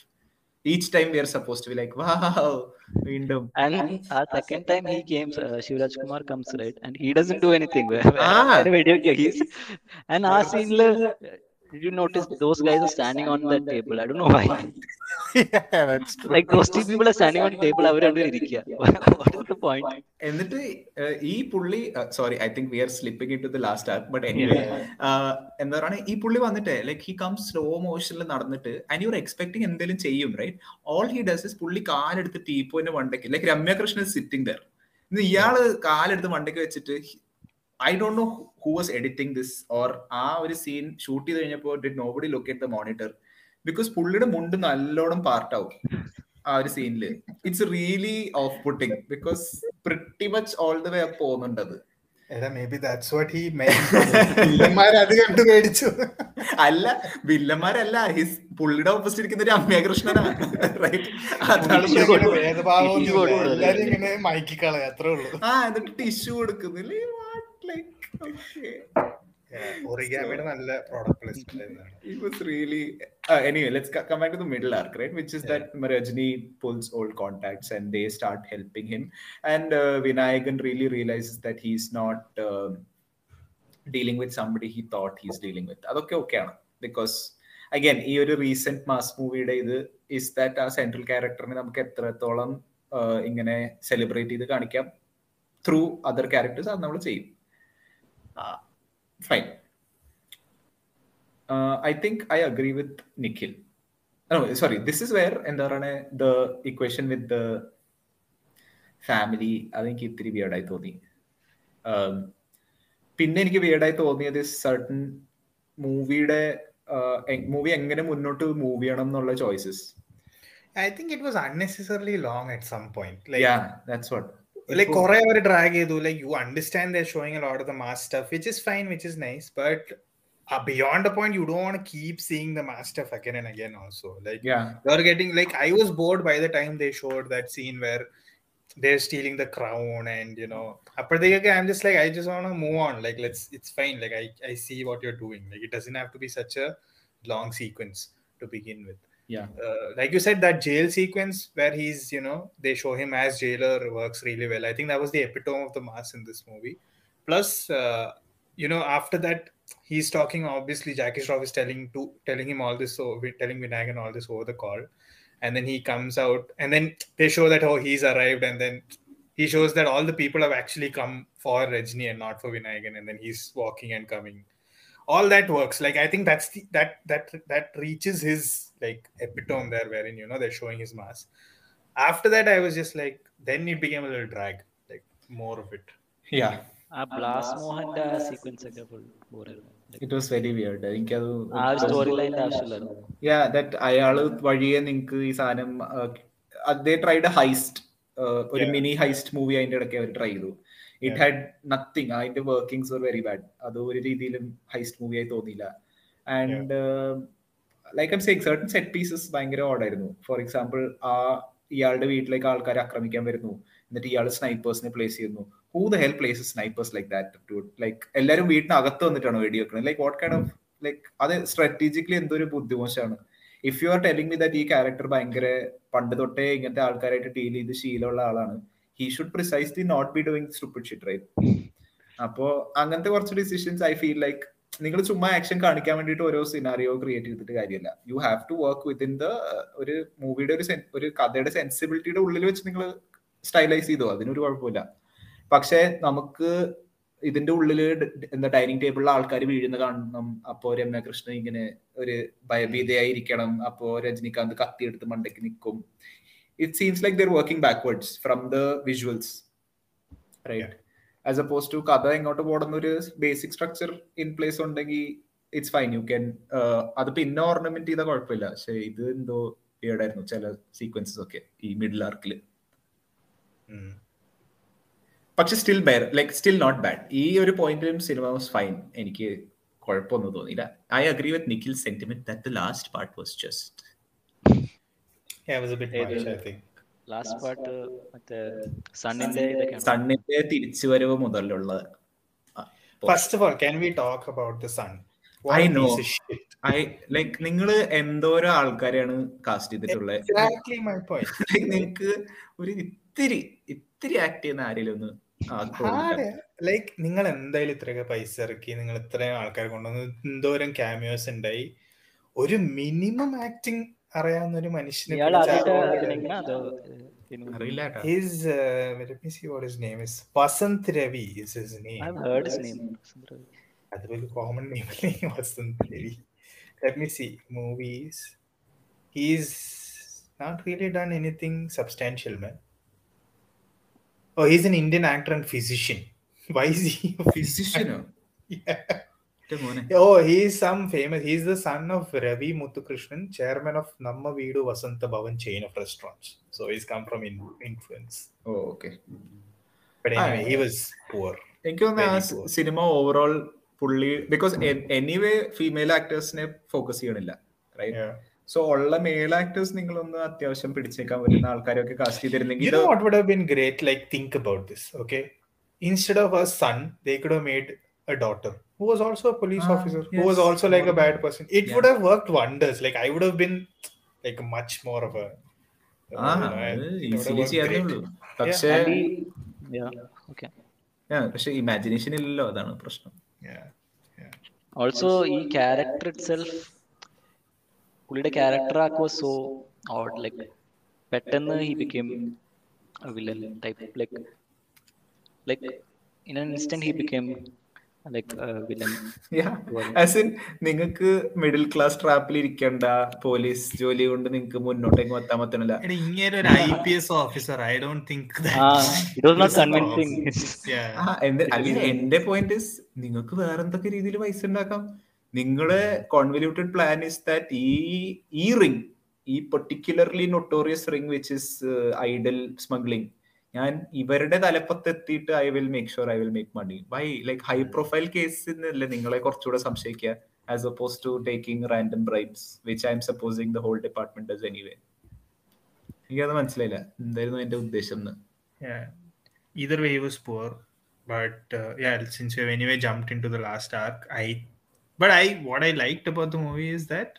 each time we are supposed to be like wow window and uh, second time he came uh, shivraj kumar comes right? And he doesn't do anything. [LAUGHS] Ah. ah. video and [LAUGHS] our scene uh, did you notice those guys are standing on that table? I don't know why. [LAUGHS] yeah, that's true. Like those people are standing on table. അവർ രണ്ടുപേരും ഇരിക്കുക. What is the point? എന്നിട്ട് ഈ പുള്ളി sorry I think we are slipping into the last app but എന്താ പറയുക ഈ പുള്ളി വന്നിട്ട് ലൈക്ക് ഹി കം സ്ലോ മോഷനിൽ നടന്നിട്ട് ആൻഡ് ആർ എക്സ്പെക്ടിങ് എന്തെങ്കിലും ചെയ്യും right all he does is പുള്ളി കാലെടുത്ത് ടീപ്പോന്റെ മണ്ടയ്ക്ക് ലൈക്ക് രമ്യകൃഷ്ണൻ സിറ്റിംഗ് ദർ ഇന്ന് ഇയാൾ കാലെടുത്ത് മണ്ടയ്ക്ക് വെച്ചിട്ട് I don't know who was editing this or ആ ഒരു സീൻ ഷൂട്ട് ചെയ്ത് കഴിഞ്ഞപ്പോൾ did nobody look at the monitor because പുള്ളിയുടെ മുണ്ട് നല്ലോണം പാർട്ടാവും ആ ഒരു സീനിൽ it's really off putting because pretty much all the way up പോകുന്നുണ്ട് അല്ല വില്ലന്മാരല്ല. ഹിസ് പുള്ളിയുടെ ഓപ്പോസിറ്റ് ഇരിക്കുന്ന ഒരു അമ്മയ കൃഷ്ണനാണ് ആ എന്നിട്ട് ടിഷ്യൂ കൊടുക്കുന്നില്ലേ നല്ല product really anyway let's come back to middle arc right Rajni pulls old contacts and they start helping him and Vinayakan really realises that he not dealing with somebody he thought he's dealing with അതൊക്കെ ഓക്കെയാണ് because again ഈ ഒരു recent mass മൂവിയുടെ ഇത് is that ആ central ക്യാരക്ടറിനെ നമുക്ക് എത്രത്തോളം ഇങ്ങനെ സെലിബ്രേറ്റ് ചെയ്ത് കാണിക്കാം? ത്രൂ അതർ ക്യാരക്ടേഴ്സ് അത് നമ്മൾ ചെയ്യും. Fine uh, I think I agree with Nikhil. No, sorry, this is where എന്താ പറയണേ the equation with the family അതെനിക്ക് ഇത്തിരി വിയർഡായി തോന്നി. Um, പിന്നെ എനിക്ക് വിയർഡായി തോന്നിയത് സർട്ടൺ മൂവിയുടെ മൂവി എങ്ങനെ മുന്നോട്ട് മൂവ് ചെയ്യണം എന്നുള്ള choices I think it was unnecessarily long at some point like that's what like കുറെ അവർ ഡ്രാഗ് ചെയ്തു like you understand they're showing a lot of the mass stuff which is fine which is nice but uh, beyond the point you don't want to keep seeing the mass stuff again and again also like yeah you're getting like i was bored by the time they showed that scene where they're stealing the crown and you know apparently i'm just like i just want to move on like let's it's fine like i i see what you're doing like it doesn't have to be such a long sequence to begin with Yeah. uh, like you said, that jail sequence where he's, you know, they show him as jailer works really well. I think that was the epitome of the mass in this movie. Plus, uh, you know, after that, he's talking. Obviously, Jackie Shroff is telling to telling him all this, so telling Vinayakan all this over the call, and then he comes out, and then they show that oh he's arrived, and then he shows that all the people have actually come for Rajni and not for Vinayakan, and then he's walking and coming All that works. Like I think that's the that that that reaches his like epitome there, wherein you know they're showing his mass. After that, I was just like, then it became a little drag, like more of it. Yeah. ആ ബ്ലാസ് മോഹന്റെ ആ sequence ഒക്കെ full ബോറായിരുന്നു it was very weird എനിക്കത് ആ ഒരു story ലൈനിന്റെ ആവശ്യമില്ലായിരുന്നു yeah that അയാള് വഴിയെ നിങ്ങക്ക് ഈ സാധനം അതേ ട്രൈഡ് ഹൈസ്റ്റ് ഒരു Yeah. മിനി ഹൈസ്റ്റ് മൂവി അതിന്റെ ഇടയ്ക്ക് അവർ ട്രൈ ചെയ്തു ഇറ്റ്. ഹാഡ് നത്തിങ് അതിന്റെ വർക്കിംഗ്സ് വർ വെരി ബാഡ് അത് ഒരു രീതിയിലും ഹൈസ്റ്റ് മൂവി ആയി തോന്നിയില്ല. And like I'm sake certain set pieces ഭയങ്കര ഓടായിരുന്നു ഫോർ എക്സാമ്പിൾ ആ ഇയാളുടെ വീട്ടിലേക്ക് ആൾക്കാരെ ആക്രമിക്കാൻ വരുന്നു. എന്നിട്ട് ഇയാൾ സ്നൈപ്പേഴ്സിനെ പ്ലേസ് ചെയ്യുന്നു. Who the hell place snipers like that to like എല്ലാവരും വീട്ടിനകത്ത് വന്നിട്ടാണ് വേടി വെക്കുന്നത് like what kind of like അത് സ്ട്രാറ്റജിക്കലി എന്തൊരു ബുദ്ധിമോശമാണ് if you are telling me that ഈ ക്യാരക്ടർ ഭയങ്കര പണ്ട് തൊട്ടേ ഇങ്ങനത്തെ ആൾക്കാരായിട്ട് ഡീൽ ചെയ്ത് ശീലമുള്ള ആളാണ് he should precisely not be doing stupid shit right അപ്പോ അങ്ങനത്തെ കുറച്ച് ഡിസിഷൻസ് ഐ ഫീൽ ലൈക്ക് നിങ്ങൾ ചുമ്മാ ആക്ഷൻ കാണിക്കാൻ വേണ്ടിയിട്ട് ഓരോ സിനാറിയോ ക്രിയേറ്റ് ചെയ്തിട്ട് കാര്യമില്ല. You have to work within the ഒരു മൂവിയുടെ ഒരു ഒരു കഥയുടെ സെൻസിബിലിറ്റിയുടെ ഉള്ളിൽ വെച്ച് നിങ്ങൾ സ്റ്റൈലൈസ് ചെയ്തോ? അതിനൊരു കുഴപ്പമില്ല. പക്ഷെ നമുക്ക് ഇതിന്റെ ഉള്ളിൽ എന്താ ഡൈനിങ് ടേബിളിൽ ആൾക്കാർ വീഴുന്ന കാണണം. അപ്പോ രമ്യ കൃഷ്ണൻ ഇങ്ങനെ ഒരു ഭയഭീതയായിരിക്കണം. അപ്പോ രജനികാന്ത് കത്തിയെടുത്ത് മണ്ടയ്ക്ക് നിൽക്കും it seems like they're working backwards from the visuals right as opposed to കഥ എങ്ങോട്ട് പോകുന്ന ഒരു ബേസിക് സ്ട്രക്ചർ ഇൻ പ്ലേസ് ഉണ്ടെങ്കിൽ ഇറ്റ്സ് ഫൈൻ യു ക്യാൻ അത് പിന്നെ ഓർണമെന്റ് ചെയ്ത കുഴപ്പമില്ല. പക്ഷെ ഇത് എന്തോ വീടായിരുന്നു ചില സീക്വൻസസ് ഒക്കെ ഈ മിഡിൽ ആർക്കിൽ. പക്ഷെ still bare like still not bad ഈ ഒരു പോയിന്റിലും സിനിമ വാസ് ഫൈൻ എനിക്ക് കുഴപ്പമൊന്നും തോന്നിയില്ല. I agree with Nikhil sentiment that the last part was just Yeah, it was a bit Hey, much, the- I think. Last part മറ്റേ സണ്ണിന്റെ സണ്ണിന്റെ തിരിച്ചുവരവ് മുതലുള്ള first First of all, can we talk about the sun? No. I like നിങ്ങൾ എന്തോരോ ആൾക്കാരെയാണ് cast ചെയ്തിട്ടുള്ളത് Exactly my point. [LAUGHS] നിങ്ങൾക്ക് ഒരു ഇത്തിരി ഇത്തിരി ആക്ട് ചെയ്യുന്ന ആരെങ്കിലും ഒന്ന്? ലൈക്ക് നിങ്ങൾ എന്തായാലും ഇത്രയൊക്കെ പൈസ ഇറക്കി നിങ്ങൾ ഇത്രയും ആൾക്കാരെ കൊണ്ടുവന്ന് എന്തോരം ക്യാമിയോസ് ഉണ്ടായി ഒരു മിനിമം ആക്ടിങ് അറിയാവുന്ന ഒരു മനുഷ്യനെ വസന്ത് രവി അതൊരു കോമൺ നെയിം അല്ലേ Vasanth Ravi let me see movies he's not really done anything substantial man oh he's an indian actor and physician why is he a physician yeah oh he's some famous he's the son of Ravi Muthukrishnan chairman of Namma Veedu Vasantha Bhavan chain of restaurants so he's come from influence oh okay he was poor എനിക്ക് തോന്നുന്നു. Cinema overall പുള്ളി because anyway female ആക്ടേഴ്സിനെ focus ചെയ്യണില്ല right so ഉള്ള male actors നിങ്ങളൊന്ന് അത്യാവശ്യം പിടിച്ചേക്കാൻ പറ്റുന്ന ആൾക്കാരൊക്കെ കാസ്റ്റ് ചെയ്തിരുന്നെങ്കിൽ know what would have been great? Like, think about this, okay? Instead of a son, they could have made a daughter. who was also a police Ah, officer, who was yes. also like a bad person. It Yeah. would have worked wonders. Like, I would have been like much more of a. uh, ആ you know, I- it would have easily worked ചെയ്യാനേ great. ഉള്ളൂ പക്ഷേ okay yeah, പക്ഷെ imagination ഇല്ലല്ലോ അതാണ് പ്രശ്നം Yeah. Also ഈ character itself പുള്ളിയുടെ ക്യാരക്ടർ ആക്കുവ സോ ഓഡ് ലൈക്ക് പെട്ടെന്ന് he became villain type like like in an instant he became villain [LAUGHS] as in നിങ്ങൾക്ക് മിഡിൽ ക്ലാസ് ട്രാപ്പിൽ ഇരിക്കണ്ട പോലീസ് ജോലി കൊണ്ട് [LAUGHS] നിങ്ങൾക്ക് മുന്നോട്ടേക്ക് എത്താൻ പറ്റണില്ല. ഇങ്ങനെ ഒരു I P S officer I don't think എന്റെ പോയിന്റ് നിങ്ങൾക്ക് വേറെ എന്തൊക്കെ രീതിയിൽ പൈസ ഉണ്ടാക്കാം? നിങ്ങളുടെ കോൺവല്യൂട്ടഡ് പ്ലാൻ ഇസ് ദാറ്റ് ഈ ഈ റിംഗ് ഈ particularly notorious ring which is idol smuggling ഞാൻ ഇവരുടെ തലപ്പത്ത് എത്തിയിട്ട് I will make sure I will make money why like high profile കേസിനല്ലേ നിങ്ങളെ കുറച്ചുകൂടെ സംശയിക്കുക as oppose to taking random bribes which I'm supposing the whole department does anyway എനിക്കത് മനസ്സിലായില്ല. എന്തായിരുന്നു എന്റെ ഉദ്ദേശം എന്ന് either Either way, he was poor. But uh, yeah, since we've anyway jumped into the last arc, I. But I, what I liked about the movie is that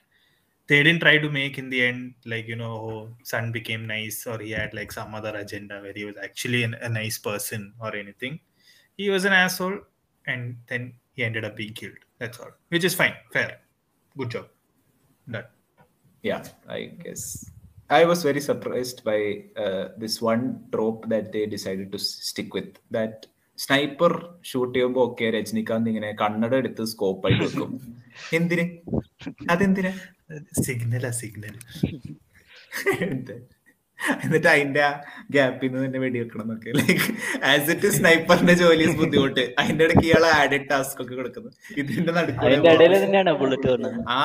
they didn't try to make in the end like you know oh, son became nice or he had like some other agenda where he was actually an, a nice person or anything he was an asshole and then he ended up being killed that's all which is fine fair good job done yeah i guess i was very surprised by uh, this one trope that they decided to s- stick with that sniper shoot ചെയ്യുമ്പോ ഒക്കെ രജനികാന്ത് ഇങ്ങനെ കണ്ണട എടുത്ത് scope ആയിട്ട് വെക്കും [LAUGHS] എന്തിന് അതെന്തിനാ സിഗ്നലാ സിഗ്നൽ? എന്നിട്ട് അതിന്റെ ഗ്യാപ്പിൽ നിന്ന് തന്നെ വെടിവെക്കണം എന്നൊക്കെ. ലൈക്ക് ആസ് ഇറ്റ് സ്നൈപ്പറിന്റെ ജോലി ബുദ്ധിമുട്ട്. അതിന്റെ ഇടയ്ക്ക് ഇയാൾ ആഡഡ് ടാസ്ക് ഒക്കെ കൊടുക്കുന്നു. ഇതിന്റെ വന്നത്. ആ.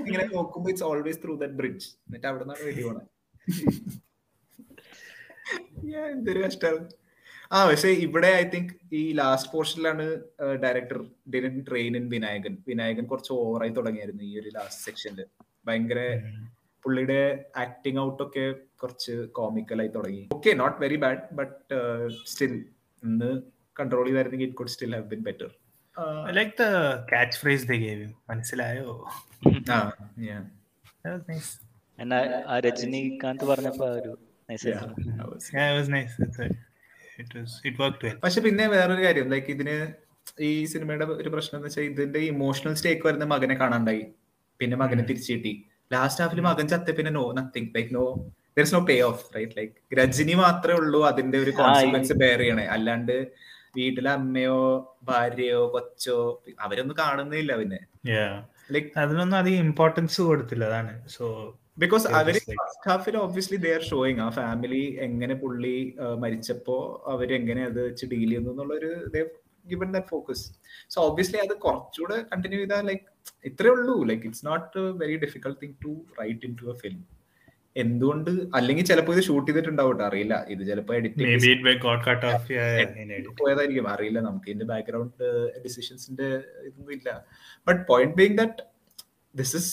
ഇങ്ങനെ നോക്കുമ്പോ it's always through that bridge എന്നിട്ട് അവിടെ നിന്നാണ് വെടി പോണത്. [LAUGHS] എന്തൊരു കഷ്ടമാണ് ആ പക്ഷെ ഇവിടെ ഐ തിങ്ക് ഈ last പോർഷനിലാണ് director didn't train in Vinayakan. Vinayakan കുറച്ച് ഓവറായി തുടങ്ങിയായിരുന്നു ഈ ഒരു ലാസ്റ്റ് സെക്ഷനിൽ ഭയങ്കര പുള്ളിയുടെ ആക്ടിങ് ഔട്ട് ഒക്കെ കുറച്ച് കോമിക്കലായി തുടങ്ങി. Okay not very bad but still ഇന്ന് control ചെയ്തായിരുന്നെങ്കിൽ it could still have been better like the the phrase they gave. മനസ്സിലായോ? ആ യാ ദാറ്റ് nice. എന്നാ ആ രജനീകാന്ത് പറഞ്ഞപ്പോ ഒരു nice Yeah, ആയിരുന്നു. that പക്ഷെ പിന്നെ വേറൊരു കാര്യം ലൈക്ക് ഇതിന് ഈ സിനിമയുടെ ഒരു പ്രശ്നം എന്ന് വെച്ചാൽ ഇതിന്റെ ഇമോഷണൽ സ്റ്റേക്ക് വരുന്ന മകനെ കാണാണ്ടായി. പിന്നെ മകനെ തിരിച്ചു കിട്ടി ലാസ്റ്റ് ഹാഫിൽ മകൻ ചത്ത പിന്നെ no nothing like no there is no pay off right like Rajini മാത്രമേ ഉള്ളൂ അതിന്റെ ഒരു കോൺസിക്വൻസ് ബെയർ ചെയ്യണേ. അല്ലാണ്ട് വീട്ടിലെ അമ്മയോ ഭാര്യയോ കൊച്ചോ അവരൊന്നും കാണുന്നില്ല പിന്നെ. അതിനൊന്നും അധികം ഇമ്പോർട്ടൻസ് കൊടുത്തില്ല അതാണ്. സോ ബിക്കോസ് അവർ ഫസ്റ്റ് ഹാഫിൽ ഒബ്വിയസ്ലി ദേ ആർ ഷോയിങ് ആ ഫാമിലി എങ്ങനെ പുള്ളി മരിച്ചപ്പോ അവർ എങ്ങനെ അത് വെച്ച് ഡീൽ ചെയ്യുന്നു എന്നുള്ളൊരു given that focus so obviously അത് കുറച്ചുകൂടെ കണ്ടിന്യൂ ചെയ്താൽ ലൈക്ക് ഇത്രേ ഉള്ളൂ. Like it's not very difficult thing to write into a film എന്തുകൊണ്ട്? അല്ലെങ്കിൽ ചിലപ്പോൾ ഇത് ഷൂട്ട് ചെയ്തിട്ടുണ്ടാവും ട്ടോ, അറിയില്ല. ഇത് ചിലപ്പോൾ എഡിറ്റിംഗ്. പോയതായിരിക്കും. അറിയില്ല നമുക്ക് ഇതിന്റെ ബാക്ക്ഗ്രൗണ്ട് ഡിസിഷൻസിന്റെ ഇതൊന്നും ഇല്ല. But point being that this is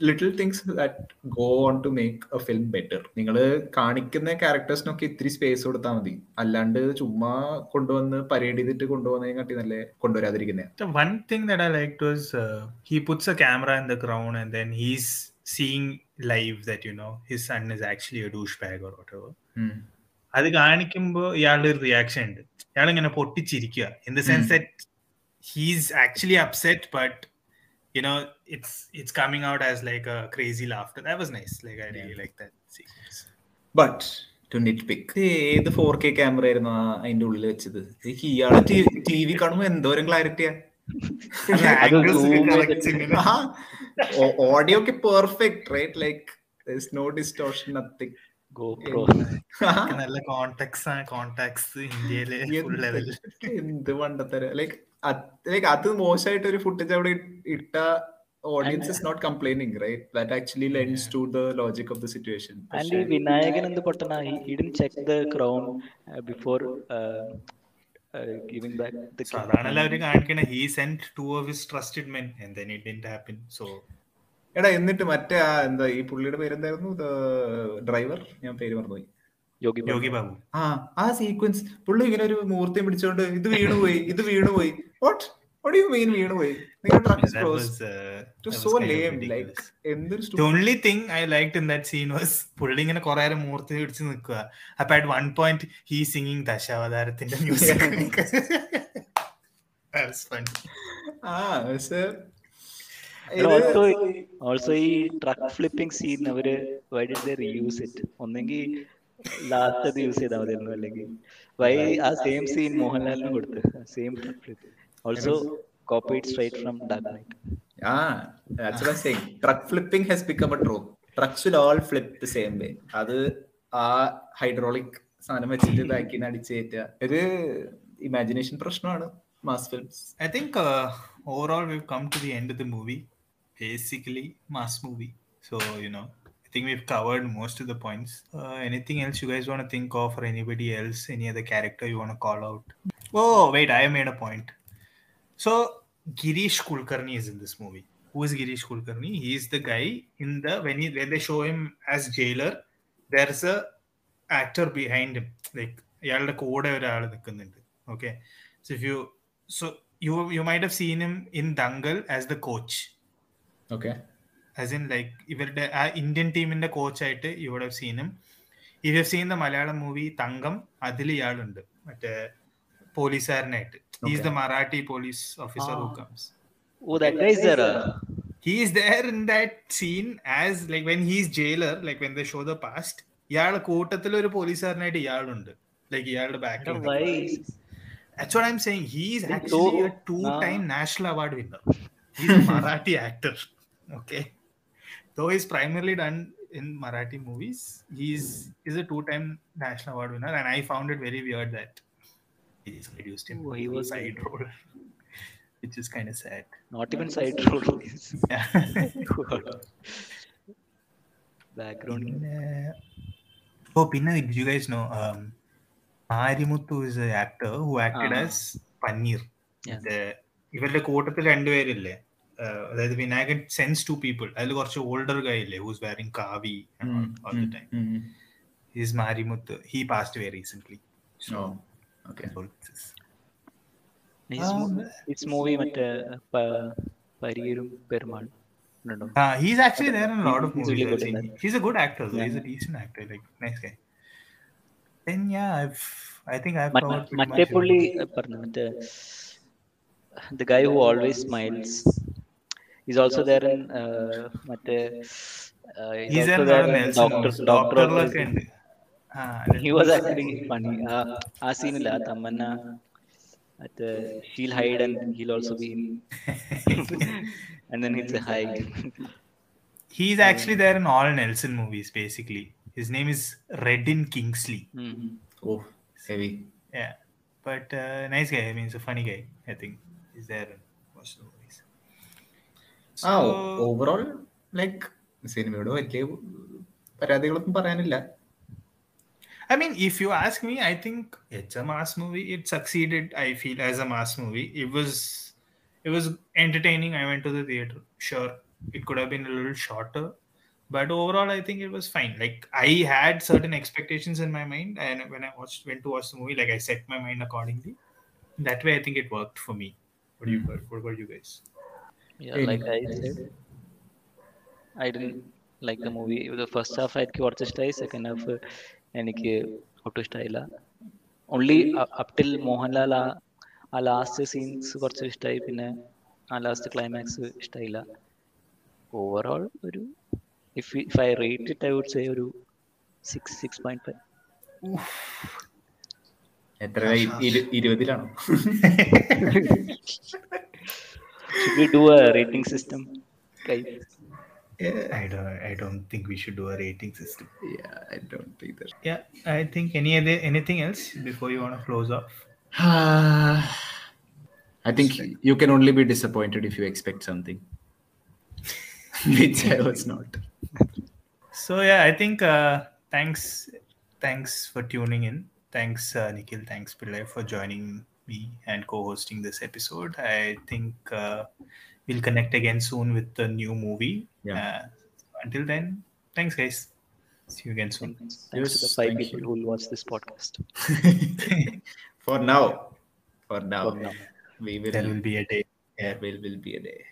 little things that go on to make a film better നിങ്ങൾ കാണിക്കുന്ന ക്യാരക്ടേഴ്സിനൊക്കെ ഇത്തിരി സ്പേസ് കൊടുത്താൽ മതി. അല്ലാണ്ട് ചുമ്മാ കൊണ്ടുവന്ന് പരേഡ് ചെയ്തിട്ട് കൊണ്ടുപോകുന്നതിനെ കാട്ടി നല്ല കൊണ്ടുവരാതിരിക്കുന്നത് one thing that I like to he puts a camera in the ground and then he's seeing live that you know his son is actually a douchebag or what അത് കാണിക്കുമ്പോൾ ഇയാളുടെ ഒരു റിയാക്ഷൻ ഉണ്ട്. ഇയാൾ ഇങ്ങനെ പൊട്ടിച്ചിരിക്കുക in the sense that he's actually upset but you know, it's it's coming out as like a crazy laughter. That was nice. Like I really yeah. like that sequence. But to nitpick ഏത് four K camera ആയിരുന്നു അതിന്റെ ഉള്ളിൽ വെച്ചത്? ഇയാൾ T V കാണുമ്പോ എന്തോരം ക്ലാരിറ്റിയാ audio ഒക്കെ perfect right like no distortion nothing നല്ല കോൺടാക്ട്സ് കോൺടാക്ട്സ് ഇന്ത്യയിലെ എന്ത്? പണ്ടത്തരം ലൈക്ക് ലൈക്ക് അത് മോശമായിട്ട് ഒരു ഫുട്ടേജ് അവിടെ ഇട്ട audience is not complaining right that actually lends to the logic of the situation and ഈ വിനായകൻ എന്ത് പൊട്ടണ he hidden check the crown before the giving back the so അതാണല്ലോ അവർ കാണിക്കണേ he sent two of his trusted men and then it didn't happen so എടാ എന്നിട്ട് മറ്റേ ആ എന്താ ഈ പുള്ളിയുടെ പേര് പേരെന്തായിരുന്നു ഡ്രൈവർ ഞാൻ പേര് മറന്നുപോയി. യോഗി ബാബു. യോഗി ബാബു. ആ ആ സീക്വൻസ് പുള്ളി ഇങ്ങനെ ഒരു മൂർത്തി പിടിച്ചോണ്ട് ഇത് വീണുപോയി ഇത് വീണുപോയി. വാട്ട് വീണുപോയി truck that close was uh, to that so was lame like എന്തൊരു The only thing I liked in that scene was പുള്ളി ഇങ്ങനെ കുറെ നേരം മൂർത്തി പിടിച്ച് നിൽക്കുക അപ്പൊ at one point he singing ദശാവതാരത്തിന്റെ [LAUGHS] music ആ പക്ഷേ And also also ഈ truck flipping scene our why did they reuse it ഒന്നെങ്കിൽ ലാസ്റ്റ് അത് യൂസ് ചെയ്താൽ മതിയായിരുന്നു. അല്ലെങ്കിൽ വൈ ആ സെയിം സീൻ മോഹൻലാലിനും കൊടുത്ത്? Same truck flip also copied straight from Dark Knight. Ah, that's what I'm saying. Truck flipping has become a trope. Trucks will all flip the same way. അത് ആ hydraulic സാധനം വെച്ചിട്ട് ബാക്കിൽ നിന്ന് അടിച്ച് കയറ്റുക ഒരു ഇമാജിനേഷൻ പ്രശ്നമാണ് mass films I think uh, overall we've come to the end of the movie. Basically, mass movie. So you know, I think we've covered most of the points. Uh, anything else you guys want to think of, or anybody else, any other character you want to call out? Oh, wait, I made a point. So Girish Kulkarni is in this movie. Who is Girish Kulkarni? He is the guy in the when he when they show him as jailer. There's a actor behind him. Like ഇയാളുടെ കൂടെ ഒരാൾ നിൽക്കുന്നുണ്ട് okay so if you so you you might have seen him in Dangal as the coach. Okay as in like ഇവരുടെ ആ Indian ടീമിന്റെ കോച്ചായിട്ട് you would have സീനും you the seen the Malayalam movie Thankam അതിൽ ഇയാളുണ്ട് മറ്റേ പോലീസുകാരനായിട്ട് he's the Marathi police officer who comes Oh, that guy is there. uh, he is there in that scene as like when he's jailer like when they show the past ഇയാളെ കൂട്ടത്തിൽ ഒരു പോലീസുകാരനായിട്ട് ഇയാളുണ്ട് like ഇയാളുടെ ബാക്കിൽ Why? That's what I'm saying. He's Think actually so. a two-time Ah. national award winner. He's a Marathi [LAUGHS] actor. Okay. Though he's primarily done in Marathi movies, he's he's a two-time national award winner, and I found it very weird that they just reduced him. Oh, he was side roll, [LAUGHS] which is kind of sad. Not even side roll. Background [LAUGHS] ഓ പിന്നെ you guys know Arimuthu is a actor who acted as Panneer. ഇവരുടെ കൂട്ടത്തിൽ രണ്ടുപേരില്ലേ? അതായത് Vinayakan sense to people അതിൽ കുറച്ച് older guy ഇല്ലേ whose wearing കാവി all the time his Marimuthu. He passed away recent so his movie മറ്റേ പ- പരിയരും പെരുമാൾ ഉണ്ടോ he's actually there in a lot of movies. really good in He's a good actor. Though. He's a decent actor. Like nice guy. Then yeah, I've I think I've covered pretty much പുള്ളി പറഞ്ഞു മറ്റേ the guy who always smiles he's also there in uh, മറ്റേ uh, he's He's also in there in doctor doctor ഉണ്ട് ആ, he was actually funny ആ ആ സീനില്ല Tamanna, at, മറ്റേ he'll hide and he'll also be in and then he'll say hi He's actually there in all Nelson movies, basically. His name is Redin Kingsley. Hmm. Oh, heavy. Yeah. But uh, nice guy. I mean, he's a funny guy, I think. He's there in most of the movies. ആ overall like സിനിമയോട് വലിയ പരാതികളൊന്നും പറയാനില്ല I mean, if you ask me, I think it's a mass movie. It succeeded, I feel, as a mass movie. It was it was entertaining. I went to the theater. Sure, it could have been a little shorter, but overall, I think it was fine. Like I had certain expectations in my mind, and when I watched went to watch the movie, like I set my mind accordingly. That way, I think it worked for me. What do you hmm. what about you guys? Yeah, like I I didn't like the movie. The first half I watched it twice, second half എനിക്ക് ഒട്ടും ഇഷ്ടമായില്ല only അപ്റ്റിൽ Mohanlal ആ ആ last scenes കുറച്ച് ഇഷ്ടമായി പിന്നെ ആ last climax ഇഷ്ടമായില്ല ഓവറോൾ ഒരു if if I rate it I would say ഒരു സിക്സ് സിക്സ് പോയിന്റ് ഫൈവ് എത്ര ഇരു- ഇരുപതിലാണോ? Do a rating system I don't I don't think we should do a rating system. Yeah, I don't either. Yeah, I think any other anything else before you want to close off? [SIGHS] I think you can only be disappointed if you expect something, [LAUGHS] which I was not. So yeah, I think uh, thanks thanks for tuning in. Thanks uh, Nikhil, thanks Pillai for joining me and co-hosting this episode. I think uh, we'll connect again soon with the new movie. Yeah. Uh, until then, thanks guys. See you again soon. Thanks to the five people you. who will watch this podcast. [LAUGHS] [LAUGHS] For now, for now, For now. we will. there will be a day. There will, will be a day.